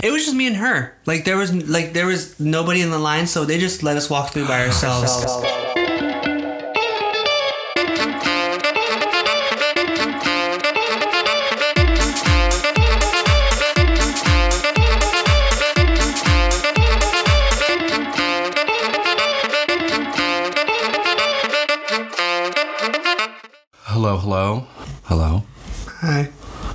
It was just me and her. Like there was like there was nobody in the line, so they just let us walk through by ourselves. Hello, hello, hello. Hi,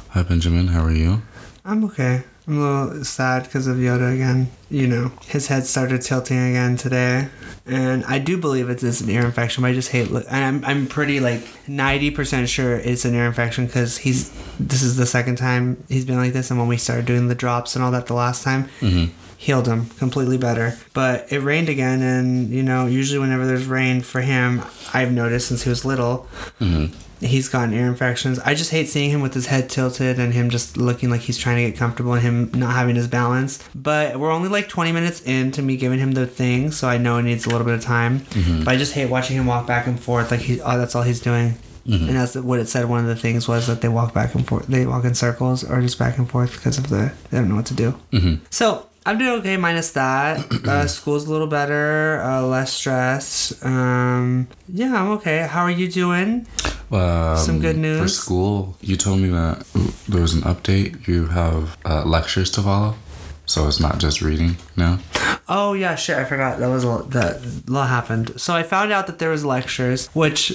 Hi, Benjamin. How are you? I'm okay. I'm a little sad because of Yoda again. You know, his head started tilting again today, and I do believe it's, it's an ear infection. But I just hate. Look, and I'm I'm pretty like ninety percent sure it's an ear infection because he's. This is the second time he's been like this, and when we started doing the drops and all that the last time. Mm-hmm. Healed him completely better, but it rained again, and you know, usually whenever there's rain for him, I've noticed since he was little, mm-hmm. He's gotten ear infections. I just hate seeing him with his head tilted and him just looking like he's trying to get comfortable and him not having his balance. But we're only like 20 minutes into me giving him the thing, so I know it needs a little bit of time. Mm-hmm. But I just hate watching him walk back and forth like he oh that's all he's doing. Mm-hmm. And that's what it said. One of the things was that they walk back and forth. They walk in circles or just back and forth because of the they don't know what to do. Mm-hmm. So I'm doing okay minus that. uh, school's a little better, uh, less stress. Um, yeah, I'm okay. How are you doing? Um, Some good news For school, you told me that there was an update. You have uh, lectures to follow, so it's not just reading now. Oh yeah, shit! I forgot that was a, that a lot happened. So I found out that there was lectures, which,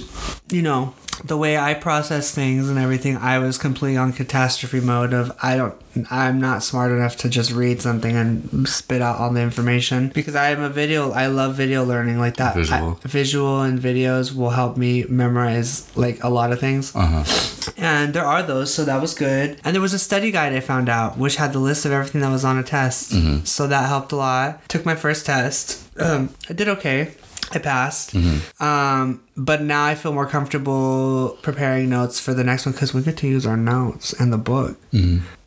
you know, the way I process things and everything, I was completely on catastrophe mode of I don't, I'm not smart enough to just read something and spit out all the information because I am a video. I love video learning like that. Visual. I- visual and videos will help me memorize like a lot of things. Uh huh. And there are those, so that was good. And there was a study guide I found out, which had the list of everything that was on a test. mm-hmm. So that helped a lot. Took my first test. Um, I did okay. I passed. Um, but now I feel more comfortable preparing notes for the next one because we get to use our notes and the book.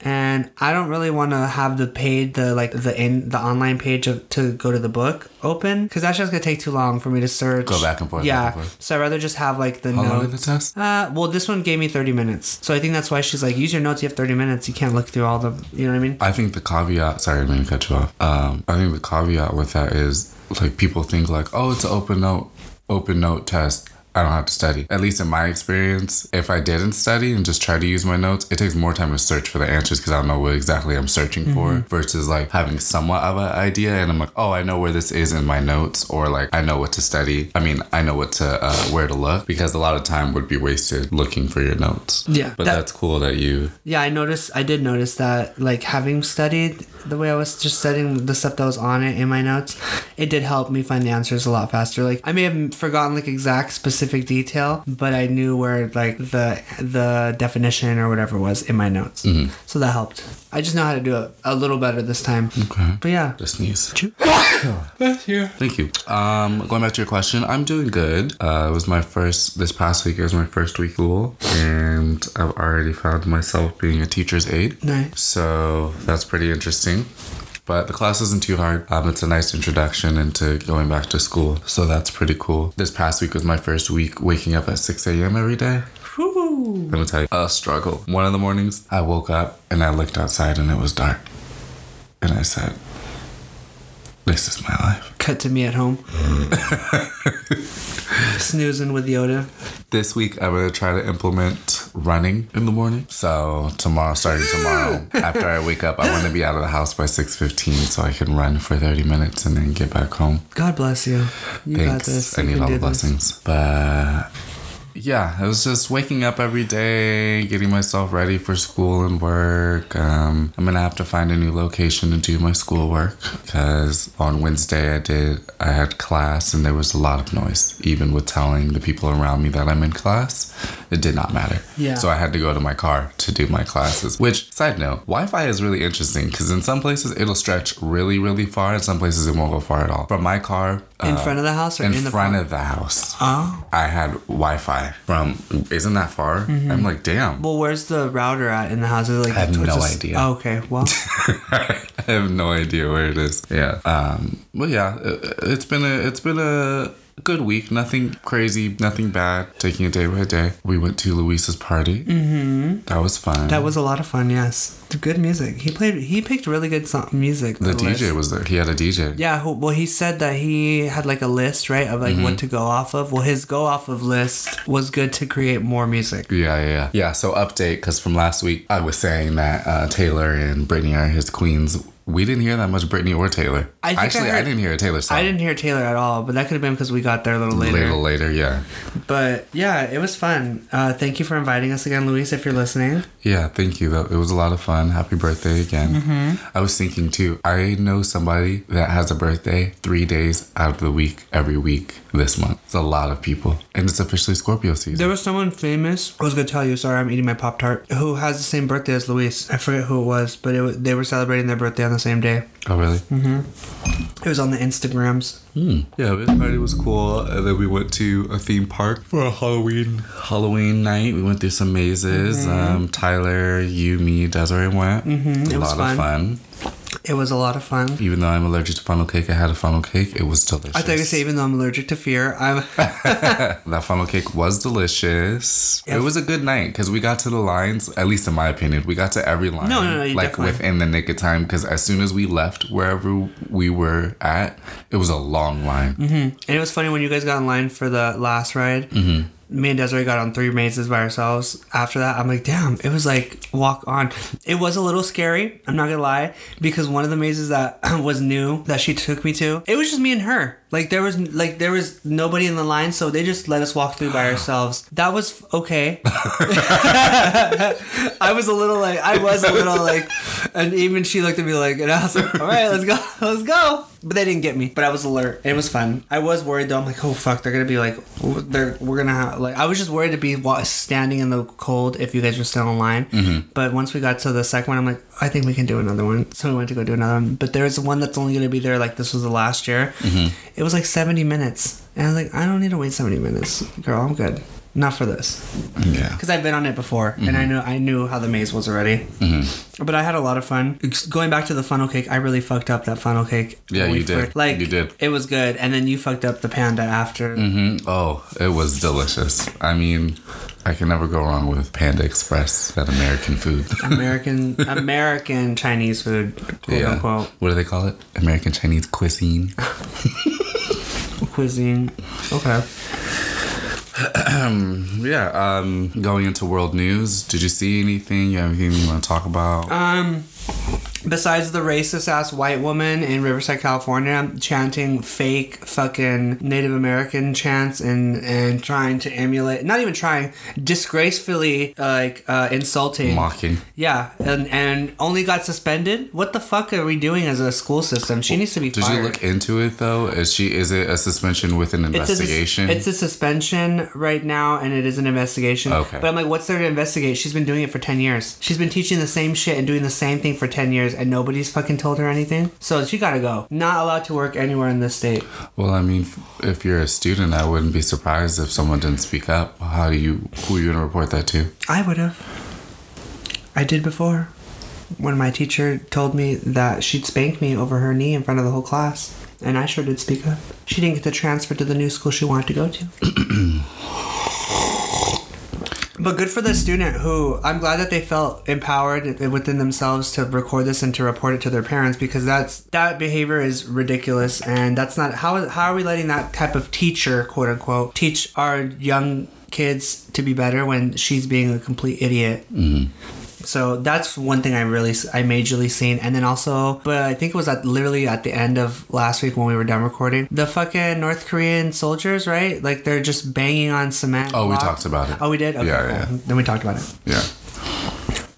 And I don't really want to have the page, the like the in the online page of, to go to the book open because that's just gonna take too long for me to search. Go back and forth, Yeah. and forth. So I'd rather just have like the How notes. long did the test? Uh, well, this one gave me 30 minutes. So I think that's why she's like, use your notes. You have 30 minutes. You can't look through all the, you know what I mean? I think the caveat. Sorry, I didn't mean to cut you off. Um, I think the caveat with that is like people think like, oh, it's an open note, open note test. I don't have to study. At least in my experience, if I didn't study and just try to use my notes, it takes more time to search for the answers because I don't know what exactly I'm searching for versus like having somewhat of an idea and I'm like, oh, I know where this is in my notes or like I know what to study. I mean, I know what to uh, where to look because a lot of time would be wasted looking for your notes. Yeah, but that- that's cool that you. Yeah, I noticed, I did notice that, like, having studied the way I was just studying the stuff that was on it in my notes, it did help me find the answers a lot faster. Like, I may have forgotten, like, exact specific detail, but I knew where, like, the the definition or whatever was in my notes. So that helped. I just know how to do it a little better this time. Okay. But yeah. Just sneeze. Choo. Thank you. Um, going back to your question, I'm doing good. Uh, it was my first this past week. It was my first week school, and I've already found myself being a teacher's aide. Nice. So that's pretty interesting. But the class isn't too hard. Um, it's a nice introduction into going back to school. So that's pretty cool. This past week was my first week waking up at 6 a.m. every day. Whew. Let me tell you, a struggle. One of the mornings, I woke up and I looked outside and it was dark. And I said, This is my life. Cut to me at home. Snoozing with Yoda. This week, I'm gonna try to implement running in the morning. So tomorrow, starting tomorrow, after I wake up, I want to be out of the house by 6:15 so I can run for 30 minutes and then get back home. God bless you. You got Thanks. this. I need all the this. blessings. But yeah, it was just waking up every day, getting myself ready for school and work. Um, I'm gonna have to find a new location to do my schoolwork because on Wednesday I did I had class and there was a lot of noise. Even with telling the people around me that I'm in class, it did not matter. Yeah. So I had to go to my car to do my classes. Which side note, Wi-Fi is really interesting because in some places it'll stretch really really far, and some places it won't go far at all. From my car. In uh, front of the house or in, in, the front of the house. Oh. I had Wi-Fi from. Isn't that far? Mm-hmm. I'm like, damn. Well, where's the router at in the house? Is like I have no idea. Oh, okay. Well, I have no idea where it is. Yeah. Um. Well, yeah. It, it's been a. It's been a good week. Nothing crazy, nothing bad. Taking it day by day. We went to Luis's party. Mm-hmm. That was fun. That was a lot of fun. Yes, good music. He played. He picked really good song, music. the DJ list. was there. He had a DJ. Yeah, well, he said that he had like a list, right, of like Mm-hmm. what to go off of. Well, his go off of list was good to create more music. Yeah, yeah, yeah. Yeah, so update, because from last week, I was saying that uh, Taylor and Britney are his queens. We didn't hear that much Britney or Taylor. I I Actually, I, heard- didn't hear a Taylor song. I didn't hear Taylor at all, but that could have been because we got there a little later. A little later, yeah. But yeah, it was fun. Uh, thank you for inviting us again, Luis, if you're listening. Yeah, thank you. Though It was a lot of fun. Happy birthday again. Mm-hmm. I was thinking too, I know somebody that has a birthday three days out of the week, every week this month. It's a lot of people. And it's officially Scorpio season. There was someone famous. I was gonna tell you. Sorry, I'm eating my pop tart. Who has the same birthday as Luis? I forget who it was, but it was, they were celebrating their birthday on the same day. oh, really? It was on the Instagrams. Hmm. Yeah, this party was cool. And then we went to a theme park for a Halloween Halloween night. We went through some mazes. Um, Tyler, you, me, Desiree went. Mm-hmm. A It was lot fun. of fun. It was a lot of fun. Even though I'm allergic to funnel cake, I had a funnel cake. It was delicious. I thought you were say even though I'm allergic to fear, I'm. that funnel cake was delicious. Yeah. It was a good night because we got to the lines. At least in my opinion, we got to every line. No, no, no, you like definitely- within the nick of time. Because as soon as we left wherever we were at, it was a long line. And it was funny when you guys got in line for the last ride. Mm-hmm. Me and Desiree got on three mazes by ourselves. After that, I'm like, damn, it was like walk on. It was a little scary. I'm not gonna lie, because one of the mazes that was new that she took me to, it was just me and her. Like there was like there was nobody in the line, so they just let us walk through by ourselves. That was okay. I was a little like I was a little like, and even she looked at me like, and I was like, all right, let's go, let's go. But they didn't get me. But I was alert. It was fun. I was worried though. I'm like, oh fuck, they're gonna be like, they're we're gonna have like. I was just worried to be standing in the cold if you guys were still in line. Mm-hmm. But once we got to the second one, I'm like, I think we can do another one. So we went to go do another one. But there's one that's only gonna be there like this was the last year. Mm-hmm. It was like 70 minutes, and I was like, I don't need to wait 70 minutes, girl. I'm good. Not for this Yeah. because I've been on it before and I know I knew how the maze was already. But I had a lot of fun. Going back to the funnel cake, I really fucked up that funnel cake. Yeah, you did. Like You did. It was good, and then you fucked up the panda after. hmm Oh, it was delicious. I mean, I can never go wrong with Panda Express, that American food. American American Chinese food, quote unquote What do they call it? American Chinese cuisine. cuisine. Okay. Yeah, um, going into world news, did you see anything? You have anything you want to talk about? Um, besides the racist ass white woman in Riverside, California, chanting fake fucking Native American chants and and trying to emulate, not even trying, disgracefully like uh, insulting. Mocking. Yeah, and and only got suspended. What the fuck are we doing as a school system? She needs to be Did fired. you look into it though? Is she? Is it a suspension with an It's a, investigation? it's a suspension right now, and it is an investigation. Okay. But I'm like, what's there to investigate? She's been doing it for 10 years. She's been teaching the same shit and doing the same thing for 10 years, and nobody's fucking told her anything. So she gotta go. Not allowed to work anywhere in this state. well, I mean, if you're a student, I wouldn't be surprised if someone didn't speak up. How do you? Who are you gonna report that to? I would have. I did before. When my teacher told me that she'd spank me over her knee in front of the whole class. And I sure did speak up. She didn't get to transfer to the new school she wanted to go to. But good for the student who I'm glad that they felt empowered within themselves to record this and to report it to their parents because that's that behavior is ridiculous and that's not how how are we letting that type of teacher quote unquote teach our young kids to be better when she's being a complete idiot. Mm-hmm. So that's one thing I really I majorly seen, and then also, but I think it was at literally at the end of last week when we were done recording. The fucking North Korean soldiers, right? Like they're just banging on cement. Oh, we talked about it. Oh, we did. Okay, Yeah, cool. yeah. Then we talked about it. Yeah.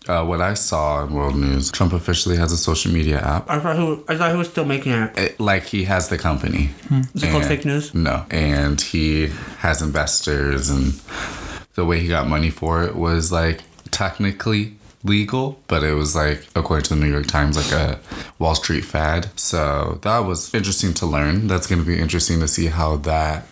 Uh, what I saw in world news, Trump officially has a social media app. I thought who I thought he was still making it. It, like he has the company. Is it called fake news? No, and he has investors, and the way he got money for it was like technically legal, but it was like according to the New York Times, like a Wall Street fad. So that was interesting to learn. That's going to be interesting to see how that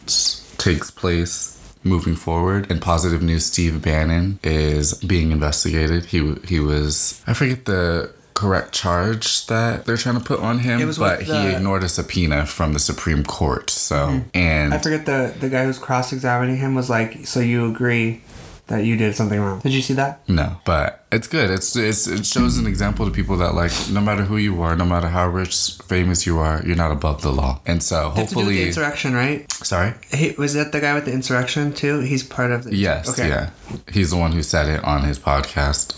takes place moving forward. And positive news, Steve Bannon is being investigated. He he was I forget the correct charge that they're trying to put on him, It was but with he Mm-hmm. ignored a subpoena from the Supreme Court. So, and I forget the the guy who's cross examining him was like, "So you agree that you did something wrong?" Did you see that? No, but it's good. It's, it's it shows an example to people that like no matter who you are, no matter how rich, famous you are, you're not above the law. And so hopefully the insurrection, right? sorry. He, was that the guy with the insurrection too? He's part of the. Yes, yeah. He's the one who said it on his podcast,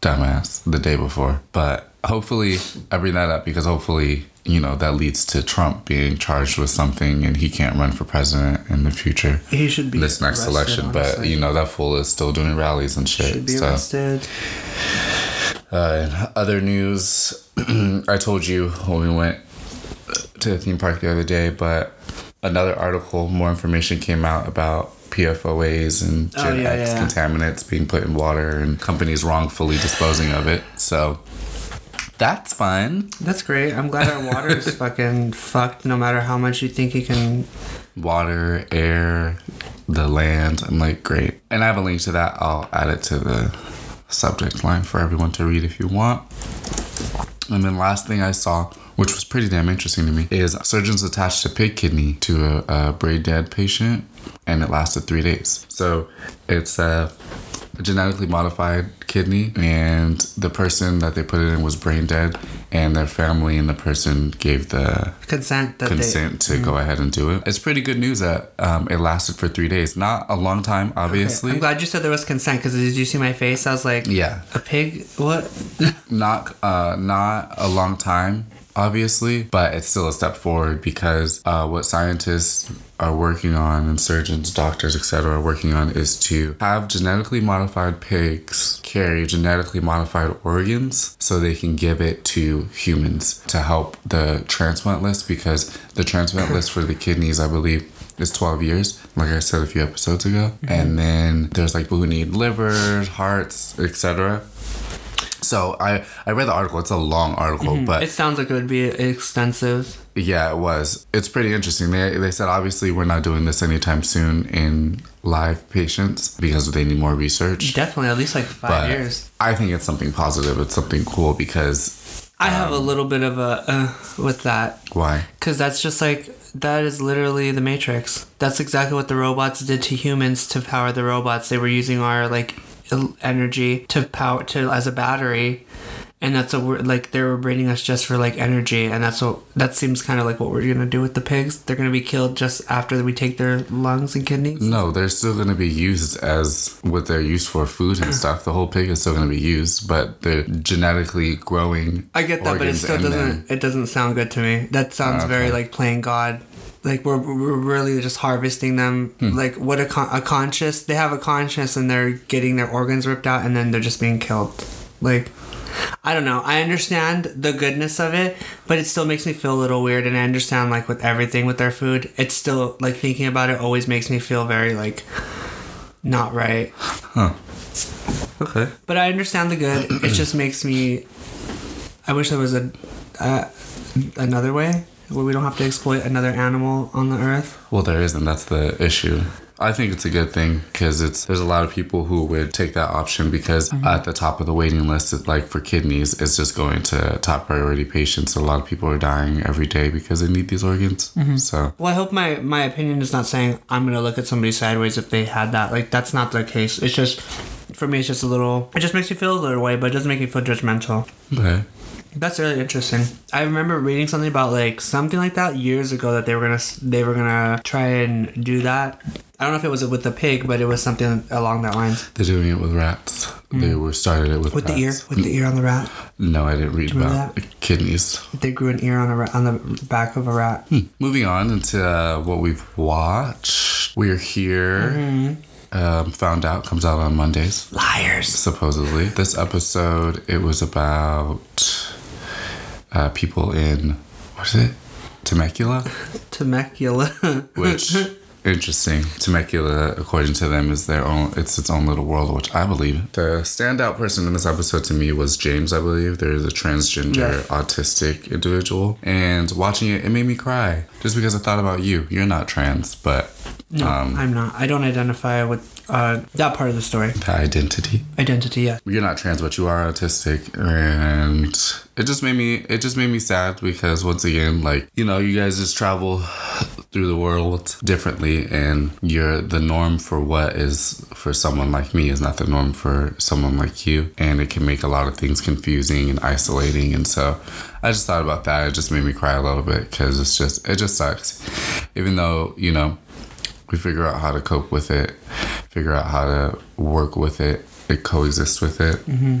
dumbass, the day before. But hopefully, I bring that up because hopefully, you know, that leads to Trump being charged with something and he can't run for president in the future. He should be This next election, but you know that fool is still doing rallies and shit. should be so arrested. Uh, other news, I told you when we went to the theme park the other day, but another article, more information came out about PFOAs and Oh, Gen yeah, X yeah. contaminants being put in water and companies wrongfully disposing of it. So that's fun. That's great. I'm glad our water is fucking fucked. No matter how much you think you can. Water, air, the land. I'm like, great. And I have a link to that. I'll add it to the subject line for everyone to read if you want. And then last thing I saw, which was pretty damn interesting to me, is surgeons attached a pig kidney to a, a brain dead patient, and it lasted three days. So it's a genetically modified kidney, and the person that they put it in was brain dead, and their family and the person gave the Consent that consent to Mm-hmm. go ahead and do it. It's pretty good news that um, it lasted for three days. Not a long time, they. obviously. I'm glad you said there was consent because did you see my face? I was like, yeah, a pig? What? not uh, not a long time, obviously, but it's still a step forward because uh, what scientists are working on and surgeons, doctors, etc. are working on is to have genetically modified pigs carry genetically modified organs so they can give it to humans to help the transplant list because the transplant list for the kidneys, I believe, is 12 years, like I said a few episodes ago. And then there's like people who need livers, hearts, etc. So I I read the article. It's a long article, but It sounds like it would be extensive. yeah, it was. It's pretty interesting. They they said obviously we're not doing this anytime soon in live patients because they need more research. Definitely, at least like five But years. I think it's something positive. It's something cool because I have Um, a little bit of a uh, with that why? because that's just like that is literally the Matrix. That's exactly what the robots did to humans to power the robots. They were using our like energy to power to as a battery, and that's a like. They were breeding us just for like energy, and that's what that seems kind of like what we're gonna do with the pigs. They're gonna be killed just after we take their lungs and kidneys. No, they're still to be used as what they're used for food and stuff. The whole pig is still to be used, but they're genetically growing. I get that, but it still doesn't. then- It doesn't sound good to me. That sounds very like playing God. Like we're, we're really just harvesting them. Hmm. Like what a, con- a conscious. They have a conscience and they're getting their organs ripped out and then they're just being killed. Like I don't know. I understand the goodness of it, but it still makes me feel a little weird. And I understand like with everything with their food, it's still like thinking about it always makes me feel very like not right. Huh. Okay. But I understand the good. it just makes me. I wish there was a uh, another way where we don't have to exploit another animal on the earth. Well, there isn't. That's the issue. I think it's a good thing because it's there's a lot of people who would take that option because Mm-hmm. at the top of the waiting list, it- like for kidneys, it's just going to top priority patients. A lot of people are dying every day because they need these organs. Mm-hmm. So Well, I hope my my opinion is not saying I'm gonna look at somebody sideways if they had that. Like that's not the case. It's just for me, it's just a little. It just makes me feel a little way, but it doesn't make me feel judgmental. okay. That's really interesting. I remember reading something about like something like that years ago that they were gonna they were gonna try and do that. I don't know if it was with the pig, but it was something along that lines. They're doing it with rats. They were started it with Mm. With the ear, with the ear on the rat. No, I didn't read about kidneys. They grew an ear on a rat, on the back of a rat. Moving on into uh, what we've watched, we're here. Mm-hmm. Um, found out comes out on Mondays. Liars. supposedly. This episode, it was about uh, people in, what is it? Temecula? Temecula. Which, interesting. Temecula, according to them, is their own, it's its own little world, which I believe. The standout person in this episode to me was James, I believe. There's a transgender, Yeah. autistic individual. And watching it, it made me cry. Just because I thought about you. You're not trans, but no, um, I'm not. I don't identify with uh, that part of the story. The identity. Identity, yeah. You're not trans, but you are autistic, and it just made me it just made me sad because once again, like you know, you guys just travel through the world differently, and you're the norm for what is for someone like me is not the norm for someone like you, and it can make a lot of things confusing and isolating, and so I just thought about that. It just made me cry a little bit because it's just it just sucks, even though you know we figure out how to cope with it, figure out how to work with it, it coexist with it. Mm-hmm.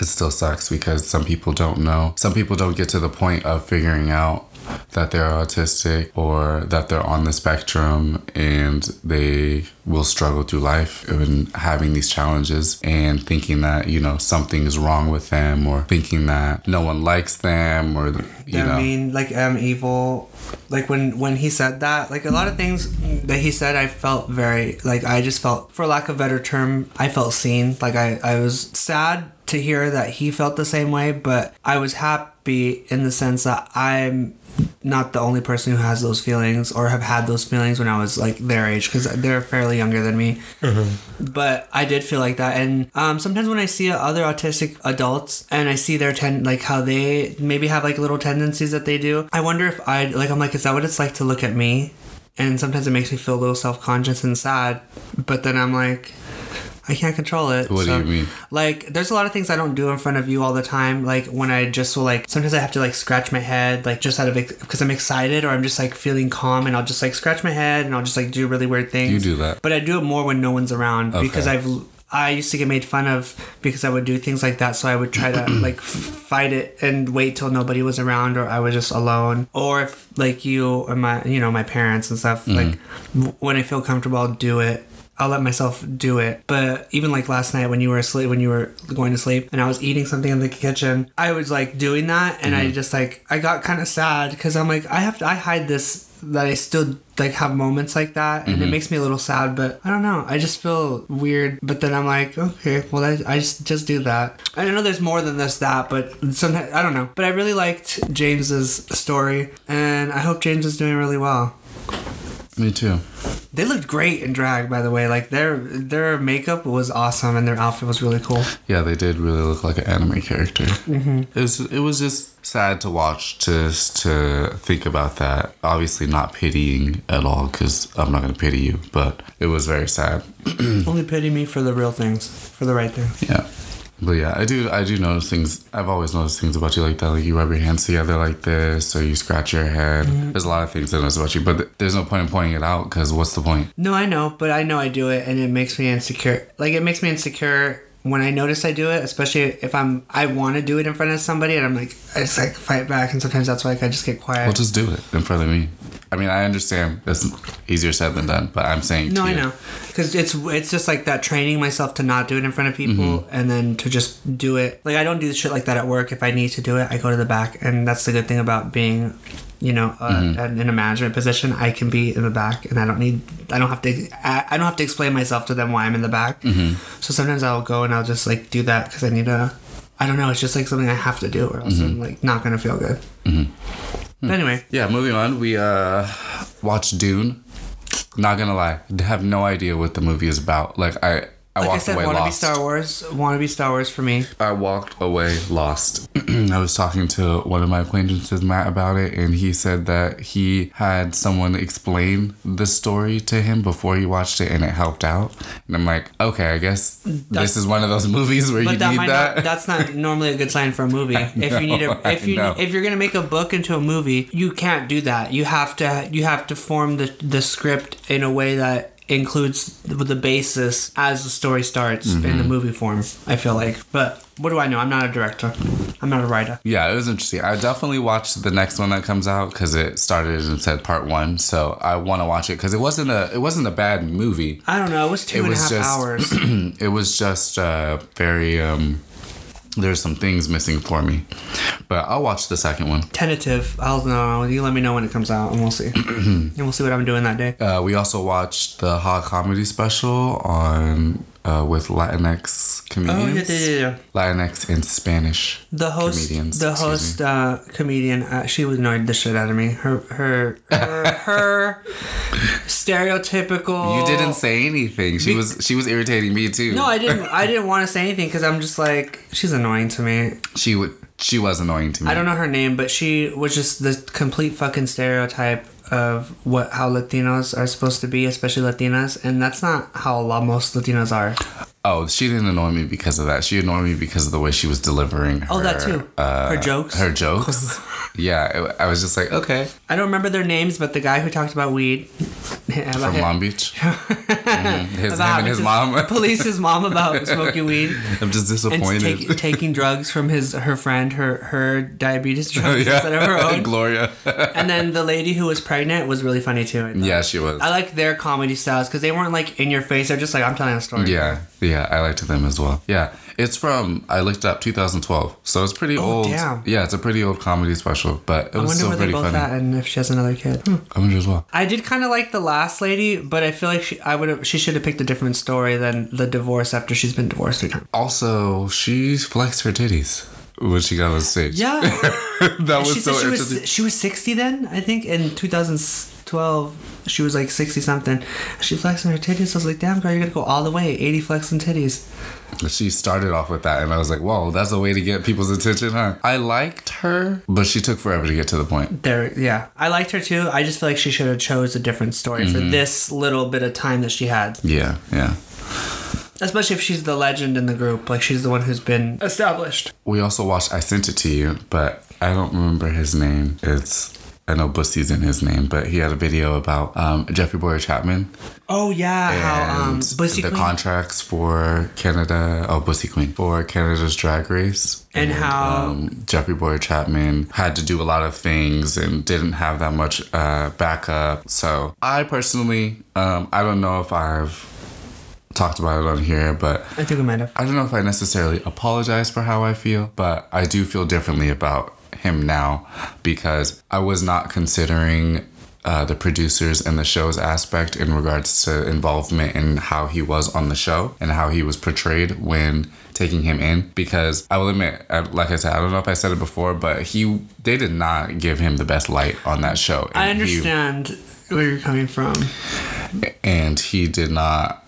It still sucks because some people don't know. Some people don't get to the point of figuring out that they're autistic or that they're on the spectrum and they will struggle through life and having these challenges and thinking that you know something is wrong with them or thinking that no one likes them or you I know mean, like I'm evil. Like when when he said that, like a lot of things that he said, I felt very like I just felt, for lack of a better term, I felt seen. Like I I was sad to hear that he felt the same way, but I was happy in the sense that I'm not the only person who has those feelings or have had those feelings when I was like their age because they're fairly younger than me. But I did feel like that, and um, sometimes when I see other autistic adults and I see their ten like how they maybe have like little tendencies that they do, I wonder if I like I'm like is that what it's like to look at me? And sometimes it makes me feel a little self conscious and sad, but then I'm like. I can't control it. What do you mean? Like, there's a lot of things I don't do in front of you all the time. Like when I just will like sometimes I have to like scratch my head, like just out of because I'm excited or I'm just like feeling calm, and I'll just like scratch my head and I'll just like do really weird things. You do that. but I do it more when no one's around because I've I used to get made fun of because I would do things like that. So I would try to like fight it and wait till nobody was around or I was just alone. Or if like you or my you know my parents and stuff like mm-hmm. w- when I feel comfortable, I'll do it. I'll let myself do it. But even like last night when you were asleep, when you were going to sleep, and I was eating something in the kitchen, I was like doing that, and I mm-hmm. just like I got kind of sad because I'm like I have to I hide this that I still like have moments like that, and it mm-hmm. makes me a little sad. But I don't know, I just feel weird. But then I'm like, okay, well I, I just just do that. I know there's more than this that, but sometimes I don't know. But I really liked James's story, and I hope James is doing really well. Me too. They looked great in drag, by the way. Like their their makeup was awesome, and their outfit was really cool. Yeah, they did really look like an anime character. Mm-hmm. It was it was just sad to watch, just to think about that. Obviously, not pitying at all, because I'm not gonna pity you, but it was very sad. Only pity me for the real things, for the right things. Yeah. But yeah, I do I do notice things. I've always noticed things about you like that. Like you rub your hands together like this, or you scratch your head. There's a lot of things that I notice about you, but th- there's no point in pointing it out because what's the point? No, I know, but I know I do it, and it makes me insecure. Like it makes me insecure when I notice I do it, especially if I'm I want to do it in front of somebody, and I'm like I just like fight back, and sometimes that's why like, I just get quiet. Well, just do it in front of me. I mean, I understand it's easier said than done, but I'm saying no, I you, know, because it's it's just like that training myself to not do it in front of mm-hmm. people, and then to just do it. Like I don't do the shit like that at work. If I need to do it, I go to the back, and that's the good thing about being, you know, uh, mm-hmm. in a management position. I can be in the back, and I don't need, I don't have to, I, I don't have to explain myself to them why I'm in the back. Mm-hmm. So sometimes I'll go and I'll just like do that because I need to. I don't know. It's just like something I have to do, or else I'm like not gonna feel good. But anyway, Yeah, moving on. We uh watched Dune. Not gonna lie, I have no idea what the movie is about. Like I, I like I said, away want to be lost. Star Wars. Want to be Star Wars for me. I walked away lost. I was talking to one of my acquaintances, Matt, about it, and he said that he had someone explain the story to him before he watched it, and it helped out. And I'm like, okay, I guess this is one of those movies where you that need that. not. That's not normally a good sign for a movie. if you need a, if you if you're gonna make a book into a movie, you can't do that. You have to you have to form the the script in a way that includes the, the basis as the story starts in the Mm-hmm. movie form. I feel like, but what do I know? I'm not a director. I'm not a writer. Yeah, it was interesting. I definitely watched the next one that comes out because it started and said part one. So I want to watch it because it wasn't a it wasn't a bad movie. I don't know. It was two It and a half just- hours. it was just uh, very. Um, there's some things missing for me, but I'll watch the second one. Tentative. I'll know. You let me know when it comes out, and we'll see. and we'll see what I'm doing that day. Uh, we also watched the hot comedy special on uh, with Latinx comedians. Oh, yeah, yeah, yeah. Latinx and Spanish. The host, Comedians, the host, uh, comedian, uh, she was annoyed the shit out of me. Her, her, her, her stereotypical. You didn't say anything. She Be- was she was irritating me too. No, I didn't. I didn't want to say anything because I'm just like she's annoying to me. She would. She was annoying to me. I don't know her name, but she was just the complete fucking stereotype of what how Latinos are supposed to be, especially Latinas, and that's not how a lot most Latinos are. Oh, she didn't annoy me because of that. She annoyed me because of the way she was delivering. Her, Oh, that too. Uh, Her jokes? Her jokes. yeah, it, I was just like, okay, I don't remember their names, but the guy who talked about weed about from Long Beach. Mhm. His about his mom. police his mom about smoking weed I'm just disappointed. take, taking drugs from his her friend her her diabetes drugs Oh, instead of her own. Gloria. and then the lady who was pregnant was really funny too. Yeah, she was. I like their comedy styles because they weren't like in your face. They're just like I'm telling a story. Yeah, yeah, I liked them as well. Yeah, it's from I looked up 2012, so it's pretty Oh, old. damn. Yeah, it's a pretty old comedy special, but it I was wonder still where pretty both funny. at and if she has another kid. Hmm. I wonder as well. I did kind of like the last lady, but I feel like she, I would she should have picked a different story than the divorce after she's been divorced three times. Also, she flexed her titties when she got on stage. Yeah, that was she so said she interesting. was she was sixty then. I think in 2012 she was like sixty something. She flexing her titties. I was like, damn girl, you're gonna go all the way, eighty flexing titties. She started off with that, and I was like, "Whoa, that's a way to get people's attention, huh?" I liked her, but she took forever to get to the point. There, yeah, I liked her too. I just feel like she should have chose a different story Mm-hmm. for this little bit of time that she had. Yeah, yeah. Especially if she's the legend in the group, like she's the one who's been established. We also watched I Sent It to You, but I don't remember his name. It's I know Bussy's in his name, but he had a video about um, Jeffrey Bowyer-Chapman Oh yeah, how um, Bussy the Queen contracts for Canada. Oh, Bussy Queen for Canada's Drag Race, And how- um, Jeffrey Bowyer-Chapman had to do a lot of things and didn't have that much uh, backup. So I personally, um, I don't know if I've talked about it on here, but I think we might have. I don't know if I necessarily apologize for how I feel, but I do feel differently about him now because I was not considering uh, the producers and the show's aspect in regards to involvement in how he was on the show and how he was portrayed when taking him in because I will admit like I said I don't know if I said it before but he they did not give him the best light on that show I And he- understand where you're coming from. and he did not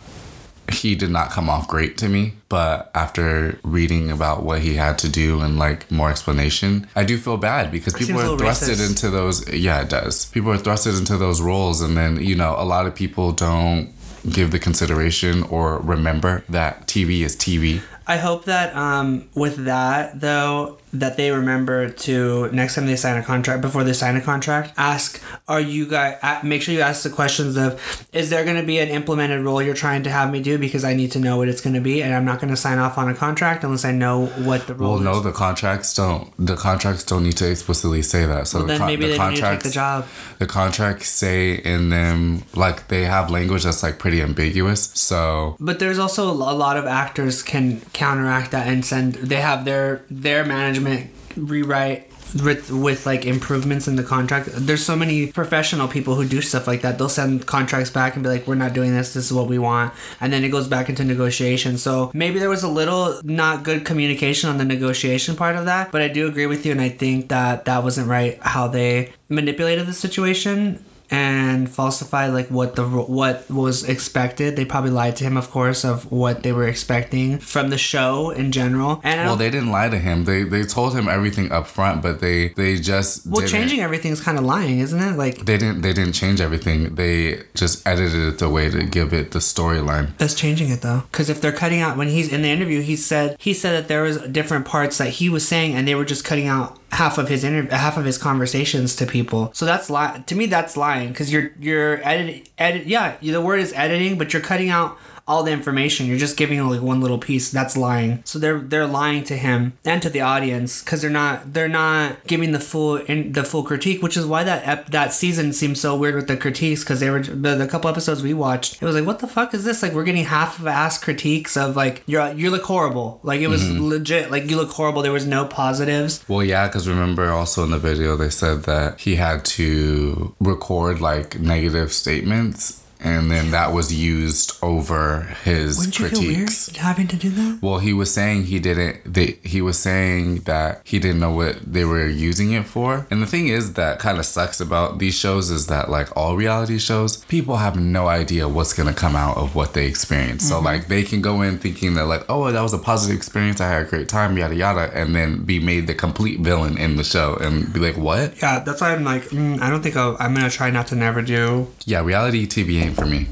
he did not come off great to me but after reading about what he had to do and like more explanation i do feel bad because people are thrusted racist. into those yeah it does people are thrusted into those roles and then you know a lot of people don't give the consideration or remember that tv is tv I hope that um, with that though that they remember to next time they sign a contract before they sign a contract ask are you guys make sure you ask the questions of is there going to be an implemented role you're trying to have me do because I need to know what it's going to be and I'm not going to sign off on a contract unless I know what the role well is. no the contracts don't the contracts don't need to explicitly say that so Well, the, then con- maybe the they don't need to take the job. the contracts say in them like they have language that's like pretty ambiguous so But there's also a lot of actors can counteract that and send. They have their their management rewrite with with like improvements in the contract. There's so many professional people who do stuff like that. They'll send contracts back and be like, "We're not doing this. This is what we want," and then it goes back into negotiation. So maybe there was a little not good communication on the negotiation part of that. But I do agree with you, and I think that that wasn't right how they manipulated the situation and falsified like what the what was expected. They probably lied to him, of course, of what they were expecting from the show in general. And Well, they didn't lie to him. They they told him everything up front, but they they just well, didn't. changing everything is kind of lying, isn't it? Like They didn't they didn't change everything. They just edited it the way to give it the storyline. that's changing it though, because if they're cutting out when he's in the interview, he said he said that there was different parts that he was saying, and they were just cutting out half of his interview, half of his conversations to people. So that's lie. To me, that's lying because you're you're edit edit. Yeah, the word is editing, but you're cutting out all the information. You're just giving like one little piece. That's lying. So they're they're lying to him and to the audience because they're not they're not giving the full in the full critique, which is why that ep- that season seems so weird with the critiques because they were the, the couple episodes we watched. It was like what the fuck is this? Like we're getting half of ass critiques of like you're you look horrible. Like it was mm-hmm. legit. Like you look horrible. There was no positives. Well, yeah, because remember also in the video they said that he had to record like negative statements and then that was used over his Wouldn't you feel weird critiques. having to do that? Well, he was saying he didn't. They, he was saying that he didn't know what they were using it for. And the thing is that kind of sucks about these shows is that like all reality shows, people have no idea what's gonna come out of what they experience. So like they can go in thinking that like, oh, that was a positive experience. I had a great time, yada yada, and then be made the complete villain in the show and be like, what? Yeah, that's why I'm like, mm, I don't think I'll, I'm gonna try not to never do. Yeah, reality TV ain't for me.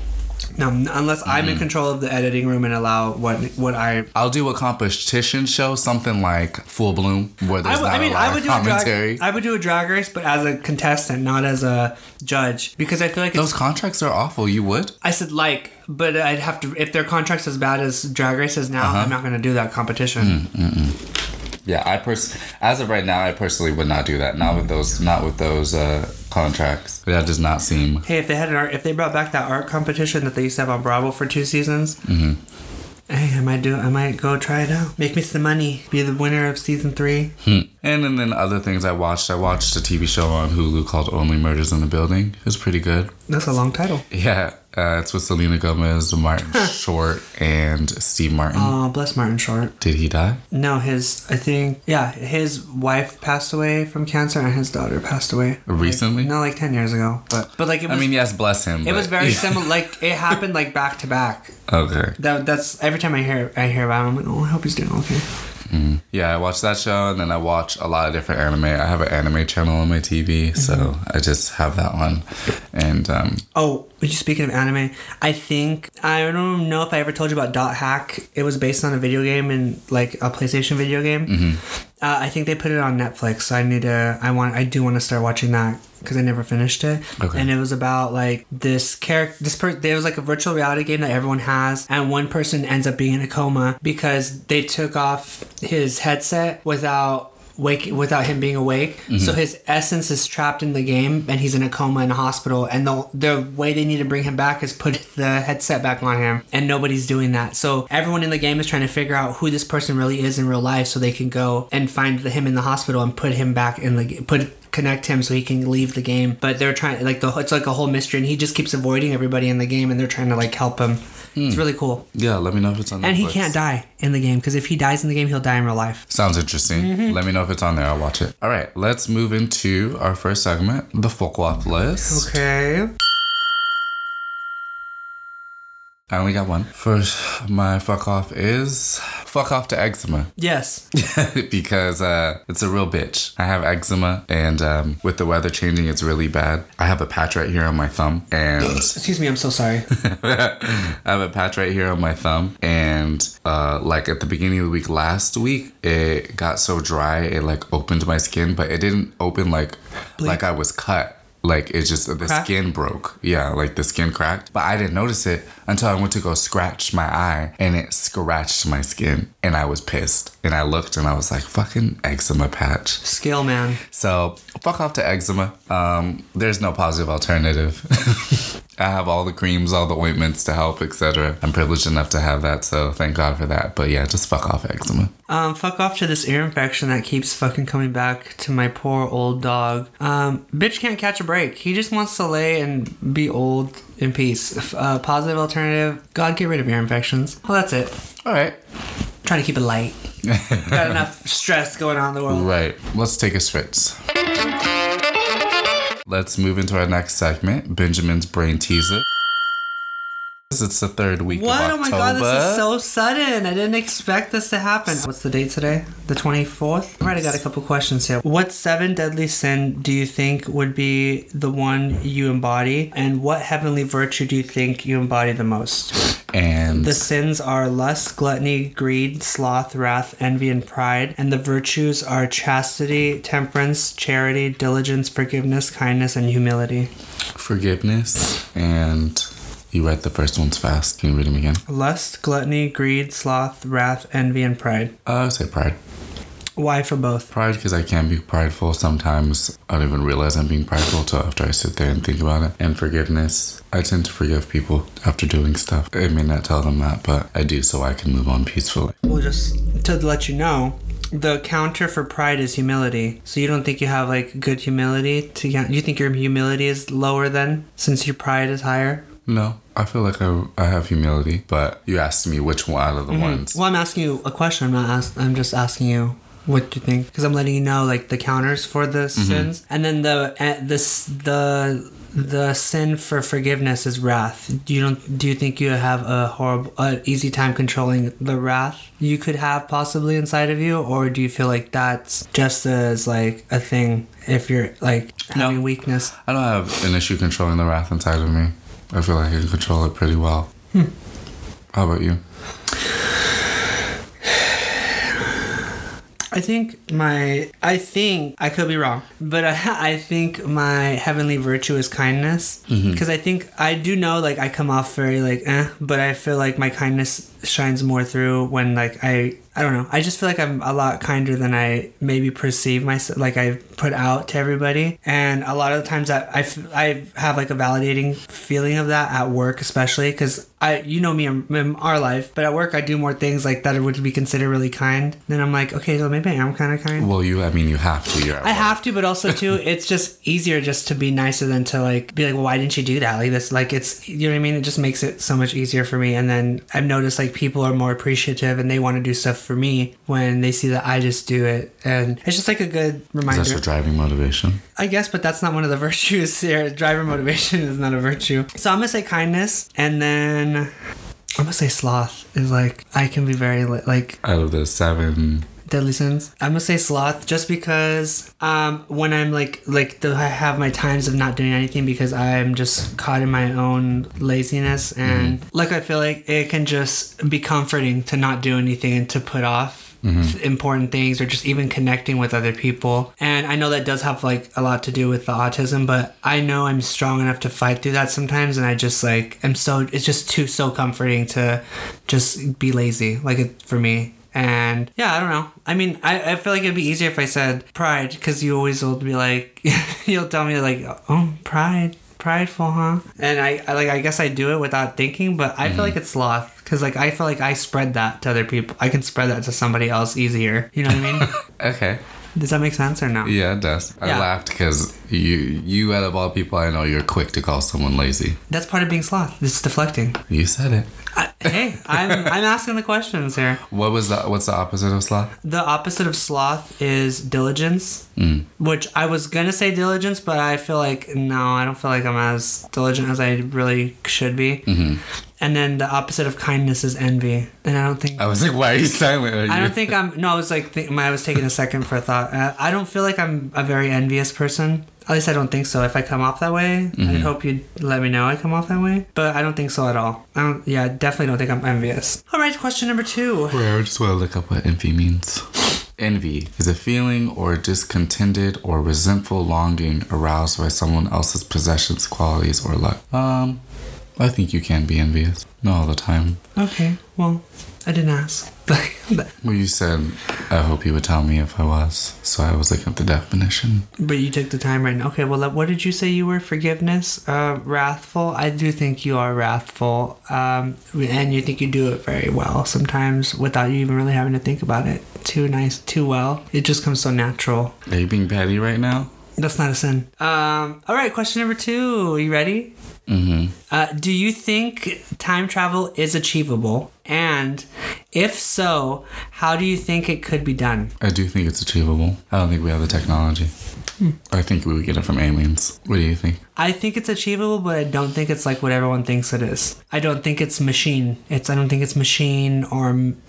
No, unless I'm Mm-hmm. in control of the editing room and allow what what I. I'll do a competition show, something like Full Bloom, where I, there's w- not I mean, a lot I of would do a commentary. drag. I would do a drag race, but as a contestant, not as a judge, because I feel like it's, Those contracts are awful. You would? I said like, but I'd have to if their contract's as bad as drag race is now. Uh-huh. I'm not gonna do that competition. Yeah, I pers as of right now, I personally would not do that. Not with those, not with those uh, contracts. That does not seem. Hey, if they had an art, if they brought back that art competition that they used to have on Bravo for two seasons, Mm-hmm. hey, I might do. I might go try it out. Make me some money. Be the winner of season three. Hmm. And then, then other things I watched. I watched a TV show on Hulu called Only Murders in the Building. It was pretty good. That's a long title. Yeah, uh, it's with Selena Gomez, Martin Short, and Steve Martin. Oh, bless Martin Short. Did he die? No, his I think yeah, his wife passed away from cancer and his daughter passed away Recently? No, like ten years ago. But but like it was I mean, yes, bless him. it but- was very similar. Like it happened like back to back. Okay. That that's every time I hear I hear about him, I'm like, oh, I hope he's doing okay. Yeah, I watched that show, and then I watch a lot of different anime. I have an anime channel on my TV, so Mm-hmm. I just have that one. And um, Oh, speaking of anime, I think I don't know if I ever told you about Dot Hack. It was based on a video game and like a PlayStation video game. Mm-hmm. Uh, I think they put it on Netflix. So I need to. I want. I do want to start watching that because I never finished it. Okay. And it was about like this character. This per. There was like a virtual reality game that everyone has, and one person ends up being in a coma because they took off his headset without wake without him being awake. Mm-hmm. So his essence is trapped in the game, and he's in a coma in a hospital. And the the way they need to bring him back is put the headset back on him, and nobody's doing that. So everyone in the game is trying to figure out who this person really is in real life, so they can go and find the, him in the hospital and put him back in the put connect him so he can leave the game. But they're trying like the it's like a whole mystery, and he just keeps avoiding everybody in the game, and they're trying to like help him. It's really cool, yeah, let me know if it's on. and he can't die in the game because if he dies in the game, he'll die in real life. Sounds interesting. Mm-hmm. Let me know if it's on there. I'll watch it. All right, let's move into our first segment, the folk off list. Okay. I only got one. First, my fuck off is fuck off to eczema Yes. because uh, it's a real bitch. I have eczema, and um, with the weather changing, it's really bad. I have a patch right here on my thumb, and Excuse me, I'm so sorry. I have a patch right here on my thumb, and uh, like at the beginning of the week last week, it got so dry it like opened my skin, but it didn't open like like I was cut. Like it just the Crack? skin broke. Yeah, like the skin cracked. But I didn't notice it until I went to go scratch my eye, and it scratched my skin, and I was pissed. And I looked, and I was like, "Fucking eczema patch." Scale man. So fuck off to eczema. Um, there's no positive alternative. I have all the creams, all the ointments to help, etc. I'm privileged enough to have that, so thank God for that. But yeah, just fuck off eczema. Um, fuck off to this ear infection that keeps fucking coming back to my poor old dog. Um, bitch can't catch a break. He just wants to lay and be old in peace. Uh, positive alternative. God, get rid of ear infections. Well, that's it. All right, trying to keep it light. Got enough stress going on in the world. right. Let's take a switch. Let's move into our next segment, Benjamin's brain teaser. It's the third week What? Oh my god, this is so sudden. I didn't expect this to happen. What's the date today? The 24th? All right, I got a couple questions here. What seven deadly sin do you think would be the one you embody? And what heavenly virtue do you think you embody the most? and The sins are lust, gluttony, greed, sloth, wrath, envy, and pride. And the virtues are chastity, temperance, charity, diligence, forgiveness, kindness, and humility. forgiveness and you read the first ones fast. Can you read them again? Lust, gluttony, greed, sloth, wrath, envy, and pride. Uh, I would say pride. Why for both? Pride because I can be prideful. Sometimes I don't even realize I'm being prideful until after I sit there and think about it. And forgiveness. I tend to forgive people after doing stuff. I may not tell them that, but I do so I can move on peacefully. Well, just to let you know, the counter for pride is humility. So you don't think you have like good humility to? You think your humility is lower then, since your pride is higher? No, I feel like I, I have humility, but you asked me which one out of the ones. Well, I'm asking you a question. I'm not. Ask, I'm just asking you what do you think because I'm letting you know like the counters for the sins, and then the uh, this the the sin for forgiveness is wrath. Do you don't do you think you have a horrible, uh, easy time controlling the wrath you could have possibly inside of you, or do you feel like that's just as like a thing if you're like No. weakness? I don't have an issue controlling the wrath inside of me. I feel like I can control it pretty well. How about you? I think my I think I could be wrong, but I, I think my heavenly virtue is kindness because I think I do know like I come off very like eh, but I feel like my kindness shines more through when like I I don't know I just feel like I'm a lot kinder than I maybe perceive myself like I put out to everybody and a lot of the times that I, f- I have like a validating feeling of that at work especially because I you know me in, in our life but at work I do more things like that would be considered really kind then I'm like okay so maybe I am kind of kind Well, you, I mean, you have to. You're I work. have to, but also too, it's just easier just to be nicer than to like be like, well, why didn't you do that? Like this, like it's you know what I mean. It just makes it so much easier for me. And then I've noticed like people are more appreciative and they want to do stuff for me when they see that I just do it, and it's just like a good Is reminder. that your driving motivation? I guess, but that's not one of the virtues here. Driver motivation is not a virtue. So I'm gonna say kindness, and then I'm gonna say sloth is like I can be very li- like Out of the seven, deadly sins. I'm gonna say sloth just because um when I'm like like the, I have my times of not doing anything because I'm just caught in my own laziness. And like I feel like it can just be comforting to not do anything and to put off important things or just even connecting with other people. And i know that does have like a lot to do with the autism but i know i'm strong enough to fight through that sometimes. And i just like I'm so it's just too so comforting to just be lazy like it for me and yeah, I don't know. I mean, I, I feel like it'd be easier if I said pride because you always will be like, you'll tell me like, oh, pride, prideful, huh? And I, I like, I guess I do it without thinking, but I feel mm-hmm. like it's sloth because like I feel like I spread that to other people. I can spread that to somebody else easier. You know what I mean? okay. Does that make sense or no? Yeah, it does. I Yeah. laughed because you, you out of all people I know, you're quick to call someone lazy. That's part of being sloth. It's deflecting. You said it. I, hey, I'm I'm asking the questions here. What was the? What's the opposite of sloth? The opposite of sloth is diligence, Mm. which I was gonna say diligence, but I feel like no, I don't feel like I'm as diligent as I really should be. hmm And then the opposite of kindness is envy, and I don't think. I was like, why are you silent? Are I don't think I'm. No, I was like, think, I was taking a second for a thought. Uh, I don't feel like I'm a very envious person. At least I don't think so. If I come off that way, I Mhm. hope you'd let me know I come off that way. But I don't think so at all. I don't. Yeah, definitely don't think I'm envious. All right, question number two. Wait, I just want to look up what envy means. Envy is a feeling or discontented or resentful longing aroused by someone else's possessions, qualities, or luck. Um, I think you can be envious. Not all the time. Okay, well, I didn't ask. Well, you said, I hope you would tell me if I was. So I was looking up the definition. But you took the time right now. Okay, well, what did you say you were? Forgiveness, uh, wrathful. I do think you are wrathful, um, and you think you do it very well. Sometimes without you even really having to think about it too nice, too well. It just comes so natural. Are you being petty right now? That's not a sin. Um, all right, question number two. Are you ready? Mm-hmm. Uh, do you think time travel is achievable? And if so, how do you think it could be done? I do think it's achievable. I don't think we have the technology. I think we would get it from aliens. What do you think? I think it's achievable, but I don't think it's like what everyone thinks it is. I don't think it's machine. It's I don't think it's machine or m-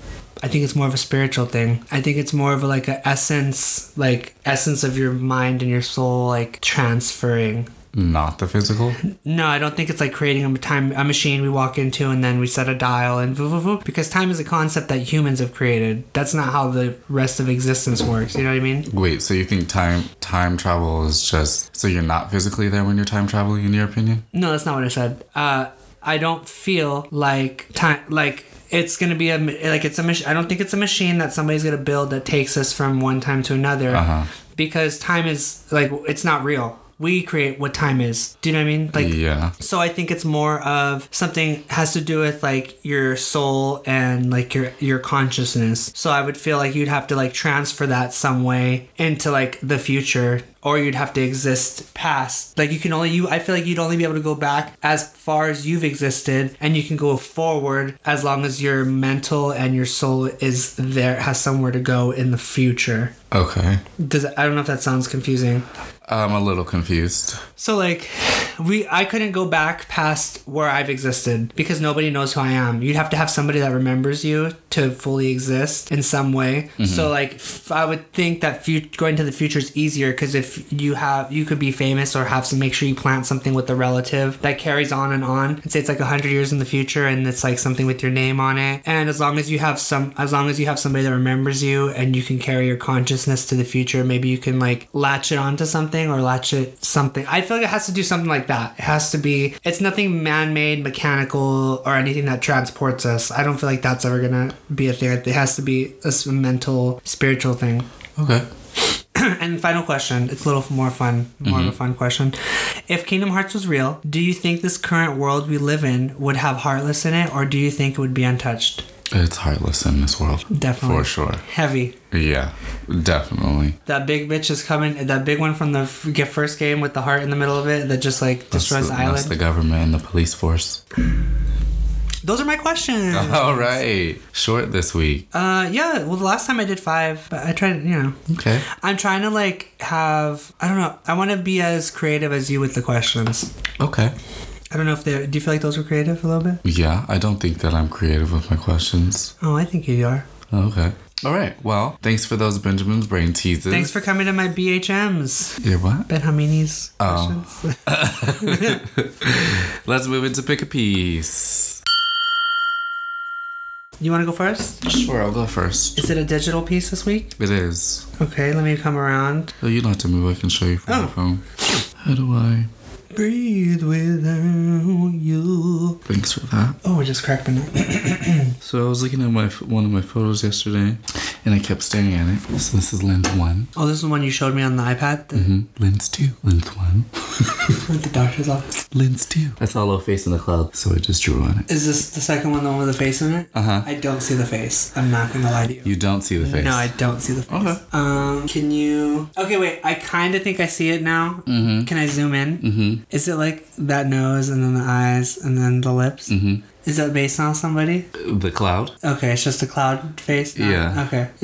I think it's more of a spiritual thing. I think it's more of a, like a essence, like essence of your mind and your soul, like transferring. Not the physical? No, I don't think it's like creating a time a machine we walk into and then we set a dial and voo, voo, voo, because time is a concept that humans have created. That's not how the rest of existence works. You know what I mean? Wait, so you think time time travel is just so you're not physically there when you're time traveling in your opinion? No, that's not what I said. Uh, I don't feel like time like it's gonna be a like it's a mach- I don't think it's a machine that somebody's gonna build that takes us from one time to another Uh-huh. because time is like it's not real. We create what time is. Do you know what I mean? Like yeah. so I think it's more of something has to do with like your soul and like your your consciousness. So I would feel like you'd have to like transfer that some way into like the future or you'd have to exist past. Like you can only you. I feel like you'd only be able to go back as far as you've existed, and you can go forward as long as your mental and your soul is there, has somewhere to go in the future. Okay. Does I don't know if that sounds confusing. I'm a little confused. So like we I couldn't go back past where I've existed because nobody knows who I am. You'd have to have somebody that remembers you to fully exist in some way. Mm-hmm. So like f- I would think that going to the future is easier because if you have you could be famous or have some make sure you plant something with a relative that carries on and on. And say it's like 100 years in the future and it's like something with your name on it. And as long as you have some as long as you have somebody that remembers you and you can carry your consciousness to the future, maybe you can like latch it onto something or latch it something. I feel like it has to do something like that. It has to be it's nothing man-made, mechanical or anything that transports us. I don't feel like that's ever going to be a thing. It has to be a mental, spiritual thing. Okay. and final question. It's a little more fun, more of a mm-hmm. fun question. If Kingdom Hearts was real, do you think this current world we live in would have Heartless in it, or do you think it would be untouched? It's heartless in this world. Definitely. For sure. Heavy. Yeah. Definitely. That big bitch is coming. That big one from the get first game with the heart in the middle of it that just like That's destroys the, the, island. that's the government and the police force. Those are my questions. All right. Short this week. Uh, yeah. Well, the last time I did five, but I tried. You know, Okay. I'm trying to like have. I don't know. I want to be as creative as you with the questions. Okay. I don't know if they. Do you feel like those were creative a little bit? Yeah, I don't think that I'm creative with my questions. Oh, I think you are. Okay. All right. Well, thanks for those Benjamin's brain teases. Thanks for coming to my BHMs. Your what? Ben Hamini's Oh. questions. Let's move into pick a piece. you want to go first? Sure, I'll go first. Is it a digital piece this week? It is. Okay, let me come around. Oh, you don't have to move. I can show you from Oh. my phone. How do I? Breathe without you. Thanks for that. Oh, I just cracked my neck. So I was looking at my one of my photos yesterday, and I kept staring at it. So this is lens one. Oh, this is the one you showed me on the iPad? The, hmm Lens two. Lens one. at the doctor's office. Lens two. I saw a little face in the cloud, so I just drew on it. Is this the second one, the one with the face in it? Uh huh. I don't see the face. I'm not gonna lie to you. You don't see the face. No, I don't see the face. Okay. Um, can you? Okay, wait. I kind of think I see it now. Mm-hmm. Can I zoom in? Mm-hmm. Is it like that nose and then the eyes and then the lips? Mm-hmm. Is that based on somebody? The cloud. Okay, it's just a cloud face. now? Yeah. Okay.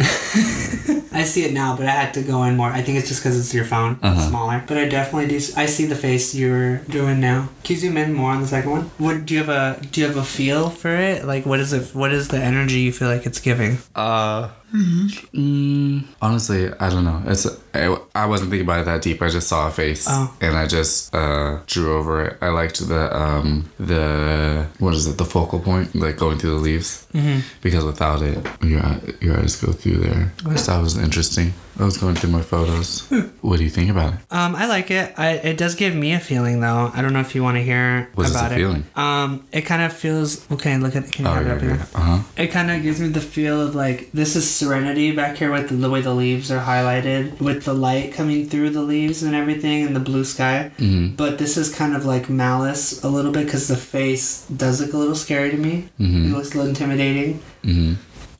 I see it now, but I had to go in more. I think it's just because it's your phone, Uh-huh. smaller. But I definitely do. I see the face you're doing now. Can you zoom in more on the second one? What do you have a Do you have a feel for it? Like, what is it? What is the energy you feel like it's giving? Uh. Mm, honestly, I don't know. It's I, I wasn't thinking about it that deep. I just saw a face, Oh. and I just uh, drew over it. I liked the um the what is it? The focal point, like going through the leaves, Mm-hmm. because without it, your your eyes go through there. I just thought it was interesting. I was going through my photos. what do you think about it? Um, I like it. I, it does give me a feeling though. I don't know if you want to hear What is about the it. feeling? Um, it kind of feels okay. Look at can you Oh have it yeah, here? Uh huh. It kind of gives me the feel of like this is serenity back here with the, the way the leaves are highlighted, with the light coming through the leaves and everything, and the blue sky. Mhm. But this is kind of like malice a little bit because the face does look a little scary to me. It Mhm. looks a little intimidating. Mhm.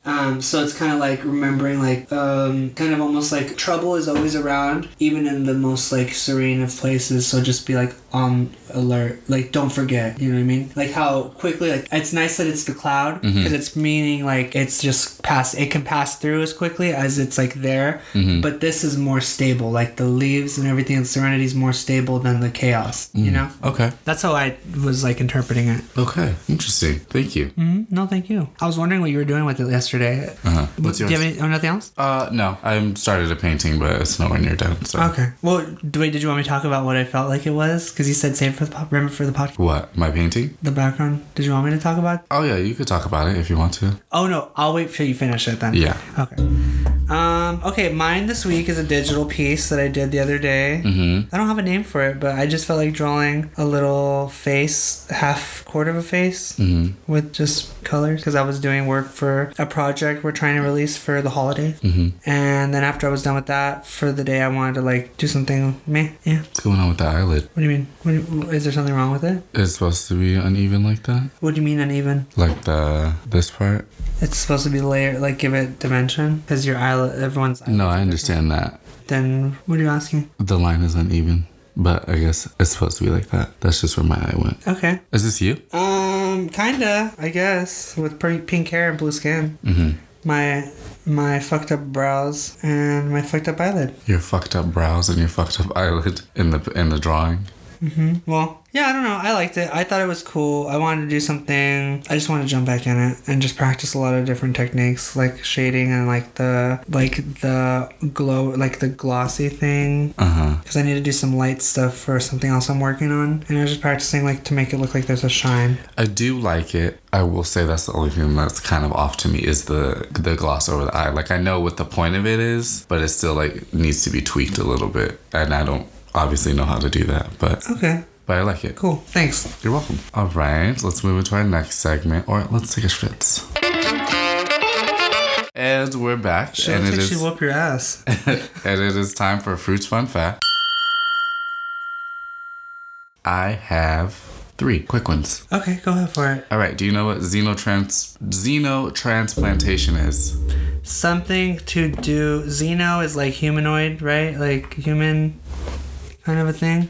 Um, so it's kind of like remembering, like, um, kind of almost like trouble is always around, even in the most like serene of places. So just be like on alert, like don't forget. You know what I mean? Like how quickly, like it's nice that it's the cloud because it's meaning like it's just pass. It can pass through as quickly as it's like there, Mhm. but this is more stable. Like the leaves and everything, the serenity is more stable than the chaos. You know? Okay. That's how I was like interpreting it. Okay. Interesting. Thank you. mm No, thank you. I was wondering what you were doing with it yesterday. Uh huh. What's Do you have any, oh, nothing else? Uh, no. I started a painting, but it's nowhere near done. So. Okay. Well, do, wait, did you want me to talk about what I felt like it was? Because you said save for the po- remember for the podcast, What? My painting? the background. Did you want me to talk about? it? Oh yeah, you could talk about it if you want to. Oh no, I'll wait till you finish it then. Yeah. Okay. Um. Okay. Mine this week is a digital piece that I did the other day. Mm-hmm. I don't have a name for it, but I just felt like drawing a little face, half quarter of a face. Mm-hmm. With just colors, because I was doing work for a project we're trying to release for the holiday, Mm-hmm. and then after I was done with that for the day, I wanted to like do something. Meh, yeah. What's going on with the eyelid? What do you mean? What do you- is there something wrong with it? It's supposed to be uneven like that. What do you mean uneven? Like the this part. It's supposed to be layer, like give it dimension, because your eyelid, everyone's. No, I understand that. Then what are you asking? The line is uneven, but I guess it's supposed to be like that. That's just where my eye went. Okay. Is this you? Um, kinda, I guess, with pink hair and blue skin. Mm-hmm. My my fucked up brows and my fucked up eyelid. Your fucked up brows and your fucked up eyelid in the in the drawing. Hmm Well, yeah, I don't know. I liked it. I thought it was cool. I wanted to do something. I just wanted to jump back in it and just practice a lot of different techniques, like shading and like the like the glow, like the glossy thing. Uh huh. Because I need to do some light stuff for something else I'm working on, and I was just practicing like to make it look like there's a shine. I do like it. I will say that's the only thing that's kind of off to me is the the gloss over the eye. Like I know what the point of it is, but it still like needs to be tweaked a little bit, and I don't obviously know how to do that. But Okay, but I like it. cool. Thanks. You're welcome. All right, let's move into our next segment, or let's take a schwitz. And we're back, She and it like whoop your ass. and it is time for fruits fun fact. I have three quick ones. Okay, go ahead for it. All right. Do you know what xenotrans xenotransplantation is? Something to do. Xeno is like humanoid, right? Like human kind of a thing.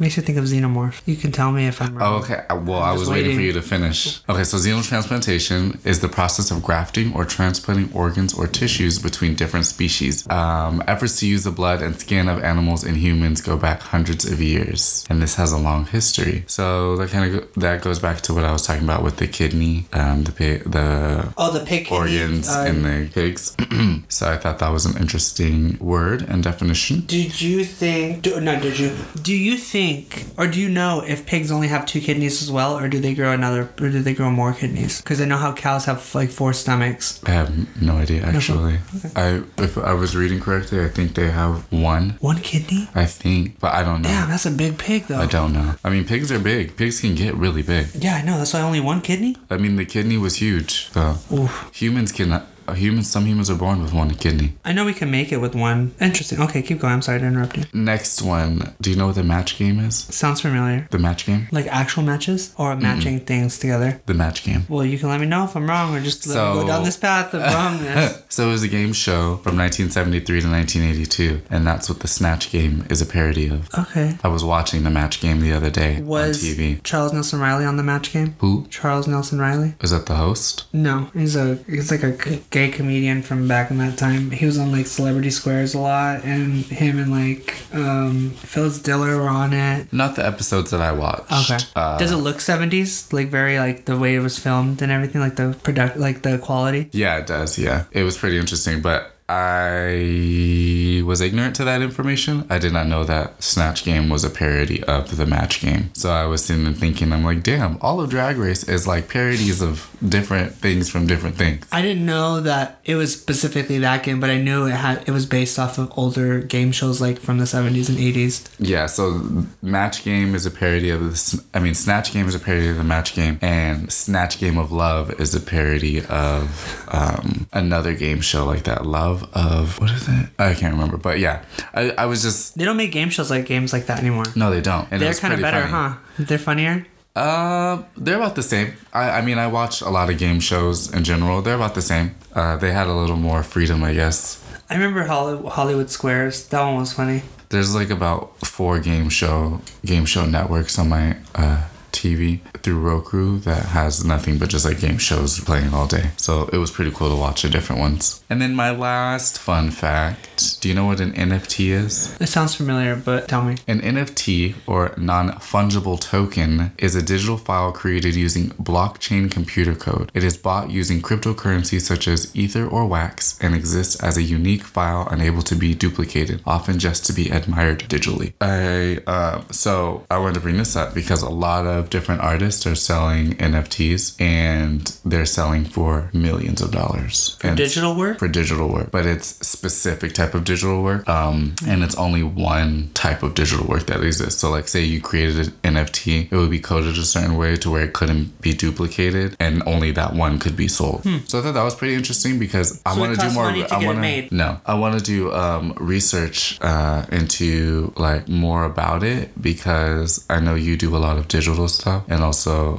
Makes you think of xenomorph. You can tell me if I'm wrong. Oh, okay. Uh, Well, I was waiting for you to finish. Okay, so xenotransplantation is the process of grafting or transplanting organs or tissues between different species. Um, efforts to use the blood and skin of animals in humans go back hundreds of years, and this has a long history. So that kind of go- that goes back to what I was talking about with the kidney, um, the pi- the Oh, the pig organs uh, in the pigs. so I thought that was an interesting word and definition. Did you think? Do, no, did you? Do you think, or do you know if pigs only have two kidneys as well, or do they grow another, or do they grow more kidneys? Because I know how cows have like four stomachs. I have no idea actually. I if I was reading correctly, I think they have one. One kidney? I think, but I don't know. Damn, that's a big pig though. I don't know. I mean, pigs are big. Pigs can get really big. Yeah, I know. That's why only one kidney. I mean, the kidney was huge. So Oof. humans can. Uh, humans. Some humans are born with one kidney. I know we can make it with one. Interesting. Okay, keep going. I'm sorry to interrupt you. Next one. Do you know what the match game is? Sounds familiar. The match game. Like actual matches or matching things together. The match game. Well, you can let me know if I'm wrong or just let me go down this path of wrongness. so it was a game show from 1973 to 1982, and that's what the Snatch game is a parody of. okay. I was watching the match game the other day Was on TV. Charles Nelson Reilly on the match game? Who Charles Nelson Reilly? is that? The host? No, he's a he's like a gay comedian from back in that time. He was on like Celebrity Squares a lot, and him and like um Phyllis Diller were on it. Not the episodes that I watched. Okay. Uh, Does it look seventies? Like very like the way it was filmed and everything, like the product, like the quality. Yeah, it does. Yeah, it was pretty interesting, but I was ignorant to that information. I did not know that Snatch Game was a parody of the Match Game. So I was sitting and thinking, I'm like, damn, all of Drag Race is like parodies of different things from different things. I didn't know that it was specifically that game, but I knew it had it was based off of older game shows like from the seventies and eighties. Yeah, so Match Game is a parody of this. I mean, Snatch Game is a parody of the Match Game, and Snatch Game of Love is a parody of um, another game show like that. Love of what is it? I can't remember, but yeah, I, I was just They don't make game shows like games like that anymore. no, they don't. And They're kind of better, funny. huh? They're funnier. Uh, they're about the same. I, I mean, I watch a lot of game shows in general. They're about the same. Uh, they had a little more freedom, I guess. I remember Hollywood, Hollywood Squares. That one was funny. There's like about four game show game show networks on my uh, TV through Roku that has nothing but just like game shows playing all day. So it was pretty cool to watch the different ones. And then my last fun fact: Do you know what an NFT is? It sounds familiar, but tell me. An NFT, or non fungible token, is a digital file created using blockchain computer code. It is bought using cryptocurrencies such as Ether or Wax and exists as a unique file unable to be duplicated, often just to be admired digitally. I uh, so I wanted to bring this up because a lot of different artists are selling NFTs and they're selling for millions of dollars. For And- digital work? for digital work, but it's specific type of digital work, um, and it's only one type of digital work that exists. So, like, say you created an NFT, it would be coded a certain way to where it couldn't be duplicated, and only that one could be sold. So I thought that was pretty interesting because I Hmm. So it want to do more. I want to no, I want to do um, research uh, into like more about it because I know you do a lot of digital stuff, and also,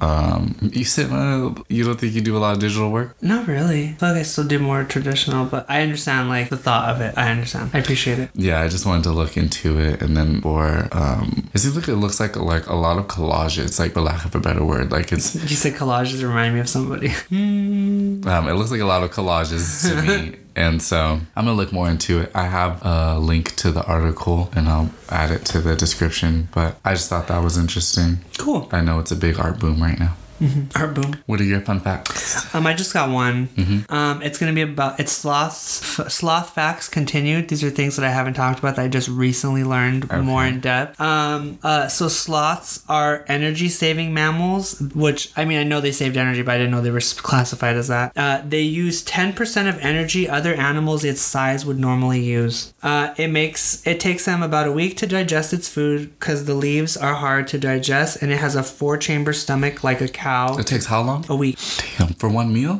um, you said uh, you don't think you do a lot of digital work. Not really. I feel like I still do more traditional, but I understand like the thought of it. I understand. I appreciate it. Yeah, I just wanted to look into it, and then for um, it seems like it looks like like a lot of collages, like for lack of a better word, like it's You said collages remind me of somebody. Um, it looks like a lot of collages to me. And so I'm gonna look more into it. I have a link to the article and I'll add it to the description. But I just thought that was interesting. cool. I know it's a big art boom right now. Art boom. What are your fun facts? Um, I just got one. Mm-hmm. Um, it's gonna be about it's sloths. F- sloth facts continued. These are things that I haven't talked about that I just recently learned more in depth. Um, uh, so sloths are energy saving mammals, which I mean I know they saved energy, but I didn't know they were classified as that. Uh, they use ten percent of energy other animals its size would normally use. Uh, it makes it takes them about a week to digest its food because the leaves are hard to digest, and it has a four chamber stomach like a cow. It takes how long? A week. Damn, for one meal?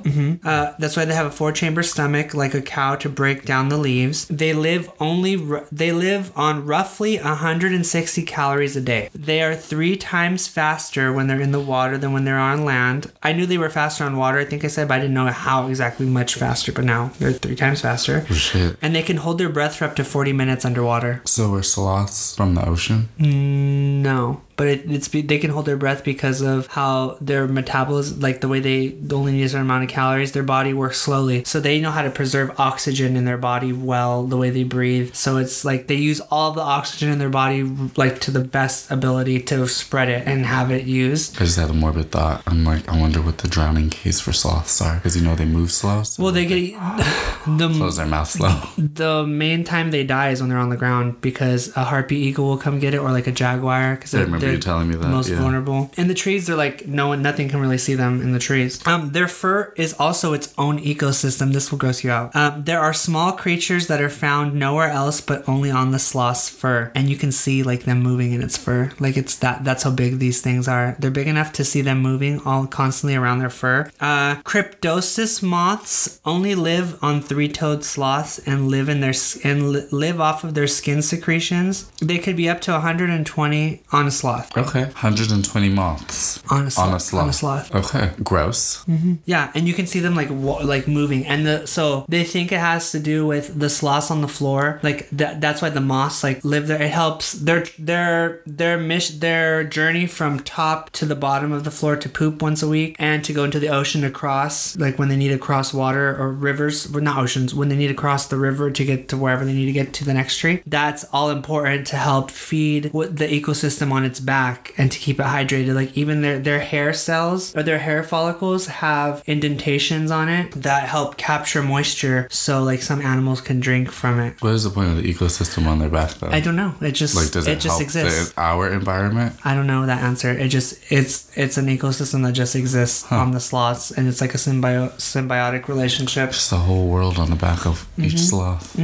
Uh, that's why they have a four chamber stomach like a cow to break down the leaves. They live only ru- they live on roughly 160 calories a day. They are three times faster when they're in the water than when they're on land. I knew they were faster on water. I think I said, but I didn't know how exactly much faster. But now they're three times faster, Oh, shit. and they can hold their breath for up to 40 minutes underwater. So are sloths from the ocean? No, but it, it's they can hold their breath because of how their metabolism, like the way they only need a certain amount of calories, their body works slowly. So they know how to preserve oxygen in their body well, the way they breathe. So it's like they use all the oxygen in their body like to the best ability to spread it and have it used. I just had a morbid thought. I'm like, I wonder what the drowning case for sloths are. Because you know they move slow. So Well, they get the close their mouth slow. the main time they die is when they're on the ground because a harpy eagle will come get it or like a jaguar because I remember you telling me that. most yeah. vulnerable. In the trees, they're like no one, nothing can really see them in the trees. Um, their fur is also its own ecosystem. This will gross you out. Um, there are small creatures that are found nowhere else but only on the sloth's fur, and you can see like them moving in its fur. Like it's that. That's how big these things are. They're big enough to see them moving all constantly around their fur. Uh, Cryptoses moths only live on three-toed sloths and live in their and li- live off of their skin secretions. They could be up to 120 on a sloth. Okay. 120 moths. On a sloth. On a sloth. On a sloth. Okay. Gross. Mm-hmm. Yeah, and you can see them like wa- like moving, and the so they think it has to do with the sloths on the floor. Like that. That's why the moths like live there. It helps their their their mission their journey from top to the bottom of the floor to poop once a week and to go into the ocean to cross like when they need to cross water or rivers, well, not oceans, when they need to cross the river to get to wherever they need to get to the next tree. That's all important to help feed what the ecosystem on its back and to keep it hydrated. Like even their their hair cells or their hair follicles have indentations on it that help capture moisture so like some animals can drink from it. What is the point of the ecosystem on their back though? I don't know. It just like, does it, it just exists. the, our environment? I don't know that answer. It just it's it's an ecosystem that just exists on the sloths and it's like a symbio- symbiotic relationship. Just the whole world on the back of each Mm-hmm. sloth.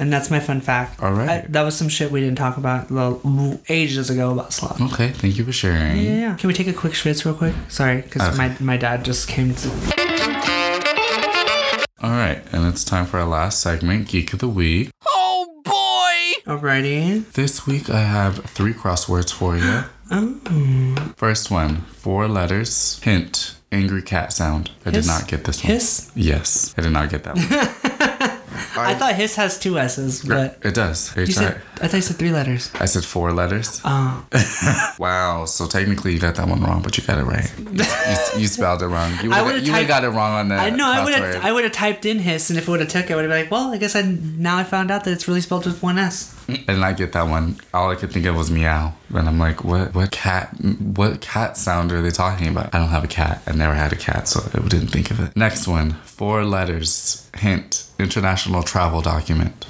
And that's my fun fact. All right. I, that was some shit we didn't talk about ages ago about sloth. Okay, thank you for sharing. Yeah, yeah. Can we take a quick schwitz real quick? Sorry, because Okay. my, my dad just came to. All right, and it's time for our last segment, Geek of the Week. Oh boy! Alrighty. This week I have three crosswords for you. Oh. First one, four letters. Hint, angry cat sound. I did not get this one. Hiss? Yes, I did not get that one. I thought his has two S's, but it does. You said. I thought you said three letters. I said four letters. Oh, Wow, so technically you got that one wrong, but you got it right. You, you, you spelled it wrong. You I would would've typed- got it wrong on the I know. I would have. I would have typed in his, and if it would have took, it, I would have been like, well, I guess I now I found out that it's really spelled with one S. and I get that one. All I could think of was meow, and I'm like, what? What cat? What cat sound are they talking about? I don't have a cat. I never had a cat, so I didn't think of it. Next one, four letters. Hint: international travel document.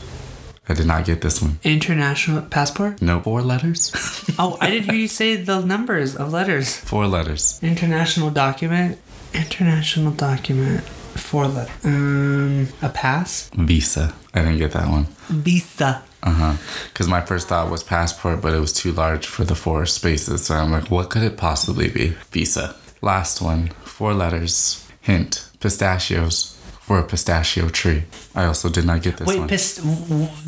I did not get this one. International passport. No, four letters. Oh, I didn't hear you say the numbers of letters. four letters. International document. International document. Four letters. Um, a pass. Visa. I didn't get that one. Visa. Uh huh. Because my first thought was passport, but it was too large for the four spaces. So I'm like, what could it possibly be? Visa. Last one. Four letters. Hint. Pistachios. For a pistachio tree. I also did not get this Wait, one. pist-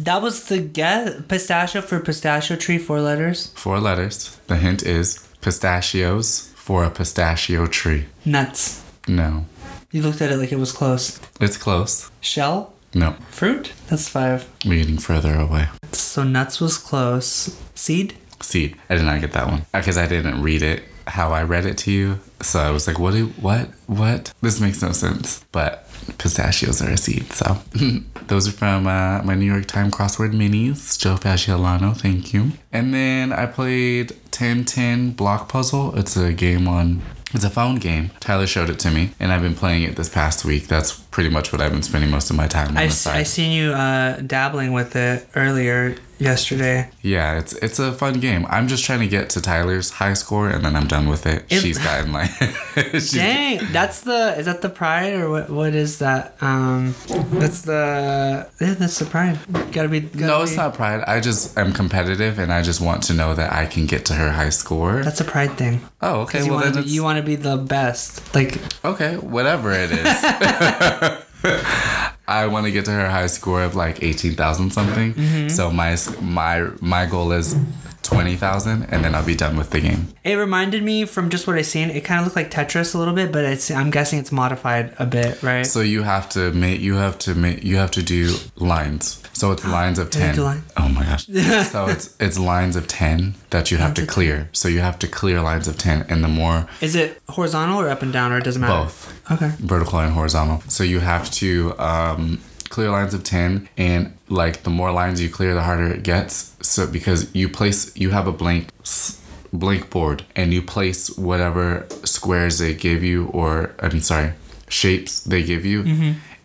that was the guess. Pistachio for pistachio tree. Four letters. Four letters. The hint is pistachios for a pistachio tree. Nuts. No. You looked at it like it was close. It's close. Shell? No. Fruit? That's five. We're getting further away. So nuts was close. Seed? Seed. I did not get that one because I didn't read it how I read it to you. So I was like, what? Do, what? What? This makes no sense. But pistachios are a seed. So those are from uh, my New York Times crossword minis. Joe Fasciolano, thank you. And then I played 1010 Block Puzzle. It's a game on. It's a phone game. Tyler showed it to me, and I've been playing it this past week. That's pretty much what I've been spending most of my time on. I, the s- side. I seen you uh, dabbling with it earlier yesterday. Yeah, it's it's a fun game. I'm just trying to get to Tyler's high score, and then I'm done with it. It- she's gotten like, Dang, that's the is that the pride or what? What is that? Um, that's the yeah, that's the pride. Gotta be. Gotta no, it's be- not pride. I just am competitive, and I just want to know that I can get to her high score. That's a pride thing. oh, okay. Well, then be, you want to be the best. Like okay, whatever it is. I want to get to her high score of like eighteen thousand something. Mm-hmm. So my my my goal is twenty thousand, and then I'll be done with the game. it reminded me from just what I seen. It kind of looked like Tetris a little bit, but it's I'm guessing it's modified a bit, right? So you have to make you have to make you have to do lines. So it's lines of ten. Oh my gosh. so it's it's lines of ten that you have to clear. So you have to clear lines of ten, and the more is it horizontal or up and down, or it doesn't matter? both Okay. vertical and horizontal. So you have to um, clear lines of ten, and like the more lines you clear, the harder it gets. So because you place you have a blank. s- blank board and you place whatever squares they give you or i'm sorry shapes they give you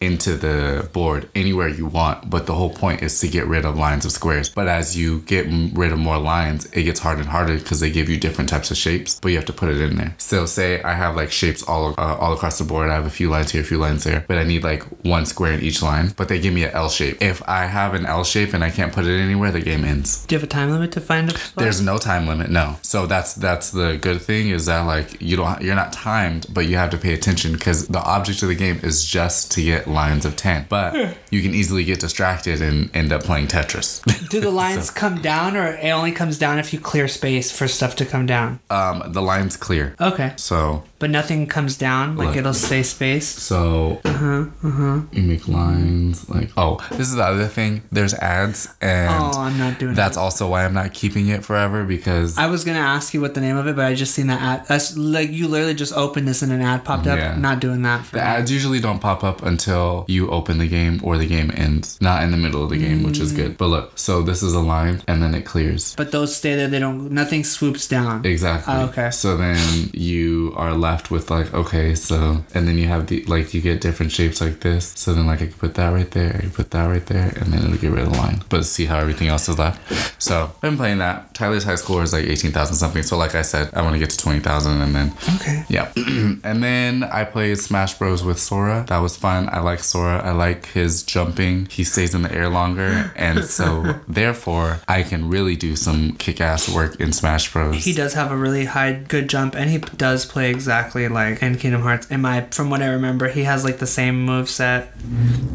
into the board anywhere you want but the whole point is to get rid of lines of squares. But as you get rid of more lines it gets harder and harder because they give you different types of shapes but you have to put it in there. So say i have like shapes all uh, all across the board. I have a few lines here a few lines there but i need like one square in each line but they give me an l shape. If i have an l shape and i can't put it anywhere the game ends. Do you have a time limit to find a spot? there's no time limit, no. So that's that's the good thing is that like you don't you're not timed, but you have to pay attention because the object of the game is just to get lines of ten. But you can easily get distracted and end up playing Tetris. Do the lines come down, or it only comes down if you clear space for stuff to come down? um, the line's clear, Okay, so but nothing comes down. Like Look. it'll stay space. so Uh huh. Uh huh. you make lines like oh this is the other thing. There's ads and Oh, I'm not doing that's also why I'm not keeping it forever because I was gonna ask you what the name of it, but I just seen that ad. That's like you literally just opened this and an ad popped up. Yeah. Not doing that. For The me. ads usually don't pop up until you open the game or the game ends, not in the middle of the game, which is good. But look, so this is a line and then it clears. But those stay there. They don't. Nothing swoops down. Exactly. Oh, okay. So then you are left with like, okay, so and then you have the like you get different shapes like this. So then like I could put that right there, I could put that right there, and then it'll get rid of the line. But see how everything else is left. So I've been playing that. Tyler's high score is like eighteen thousand something. So like I said, I want to get to twenty thousand and then Okay. yeah. and then I played Smash Bros with Sora. That was fun. I like Sora. I like his jumping. He stays in the air longer. And so therefore I can really do some kick ass work in Smash Bros. He does have a really high, good jump, and he does play exactly like in Kingdom Hearts. In my, from what I remember, he has like the same move set.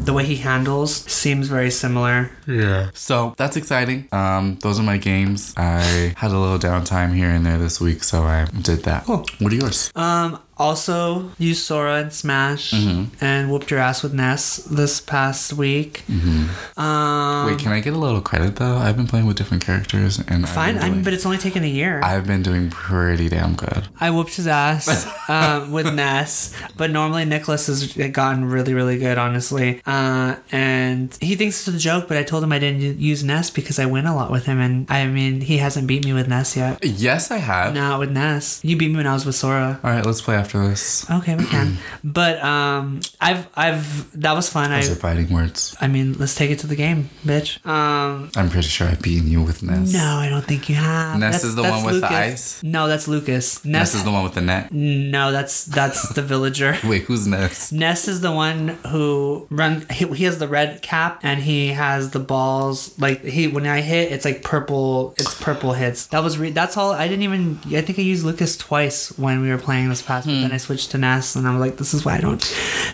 The way he handles seems very similar. Yeah. So that's exciting. Um, those are my games. I had a little downtime here and there this week, so I did that. Cool. What are yours? Um, also used Sora and Smash Mm-hmm. and whooped your ass with Ness this past week. Um, Wait, can I get a little credit though? I've been playing with different characters and fine. been I mean, but it's only taken a year. I've been doing pretty damn good. I whooped his ass um, with Ness, but normally Nicholas has gotten really, really good, honestly. Uh, and he thinks it's a joke, but I told him I didn't use Ness because I win a lot with him, and I mean he hasn't beat me with Ness yet. Yes, I have. Not with Ness. You beat me when I was with Sora. All right, let's play after this. Okay, we can. but um, I've, I've, that was fun. I, Those are fighting words. I mean, let's take it to the game, bitch. Um, I'm pretty sure I've beaten you with Ness. no, I don't think you have. Ness is the one with the Lucas. ice? No, that's Lucas. Ness, Ness is the one with the net. No, that's that's the villager. Wait, who's Ness? Ness is the one who run. He, he has the red cap and he has the balls. Like he, when I hit, it's like purple. It's purple hits. That was re- that's all. I didn't even. I think I used Lucas twice when we were playing this past. But then I switched to Ness and I was like, this is why I don't.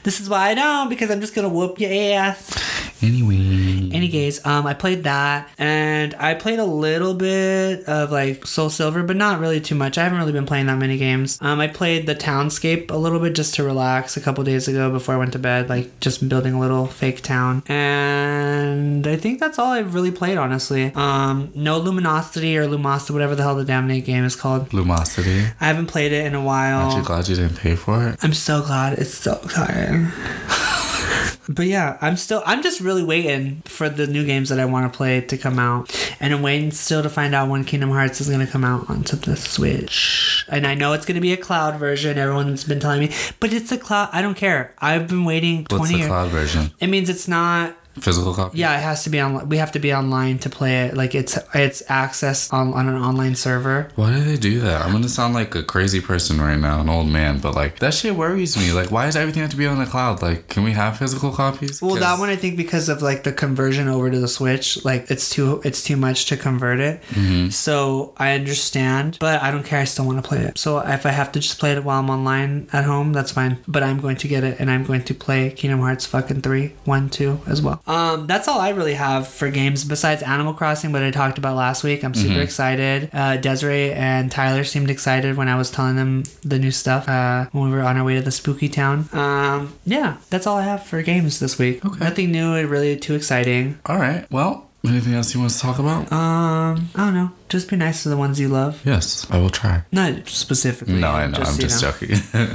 This is why I don't because I'm just gonna whoop your ass. Anyway. Any gays. Um, I played that, and I played a little bit of like Soul Silver, but not really too much. I haven't really been playing that many games. Um, I played the Townscape a little bit just to relax a couple days ago before I went to bed, like just building a little fake town. And I think that's all I've really played, honestly. Um, no Luminosity or Lumosity, whatever the hell the damn name game is called. Lumosity. I haven't played it in a while. Aren't you glad you didn't pay for it? I'm so glad it's so exciting. but yeah, I'm still I'm just really waiting for the new games that I want to play to come out. And I'm waiting still to find out when Kingdom Hearts is gonna come out onto the Switch. And I know it's gonna be a cloud version, everyone's been telling me. But it's a cloud I don't care. I've been waiting What's twenty the years. cloud version? It means it's not Physical copy? yeah, it has to be on. We have to be online to play it. Like it's it's access on, on an online server. Why do they do that? I'm gonna sound like a crazy person right now, an old man, but like that shit worries me. Like, why does everything have to be on the cloud? Like, can we have physical copies? Well, that one I think because of like the conversion over to the Switch, like it's too it's too much to convert it. Mm-hmm. So I understand, but I don't care. I still want to play it. So if I have to just play it while I'm online at home, that's fine. But I'm going to get it, and I'm going to play Kingdom Hearts fucking three, one, two as well. Um, that's all I really have for games besides Animal Crossing, what I talked about last week. I'm super excited. Uh, Desiree and Tyler seemed excited when I was telling them the new stuff uh, when we were on our way to the spooky town. Um, yeah, that's all I have for games this week. Okay. Nothing new really too exciting. All right. Well, anything else you want to talk about? Um, I don't know. Just be nice to the ones you love. yes, I will try. Not specifically. No, I know. I'm just know. joking.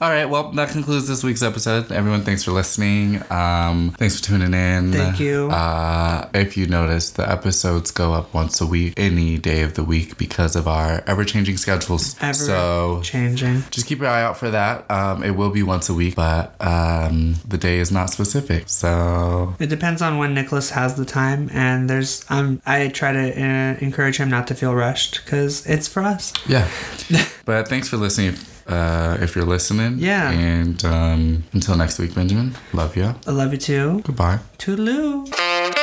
All right. Well, that concludes this week's episode. Everyone, thanks for listening. Um, thanks for tuning in. Thank you. Uh, if you notice, the episodes go up once a week, any day of the week, because of our ever-changing schedules. Ever so changing. just keep your eye out for that. Um, it will be once a week, but um, the day is not specific. So It depends on when Nicholas has the time, and there's um I try to uh, encourage him not to feel rushed because it's for us. yeah. but thanks for listening. Uh, if you're listening, Yeah. And um, until next week, Benjamin. Love you. I love you too. Goodbye. Toodaloo.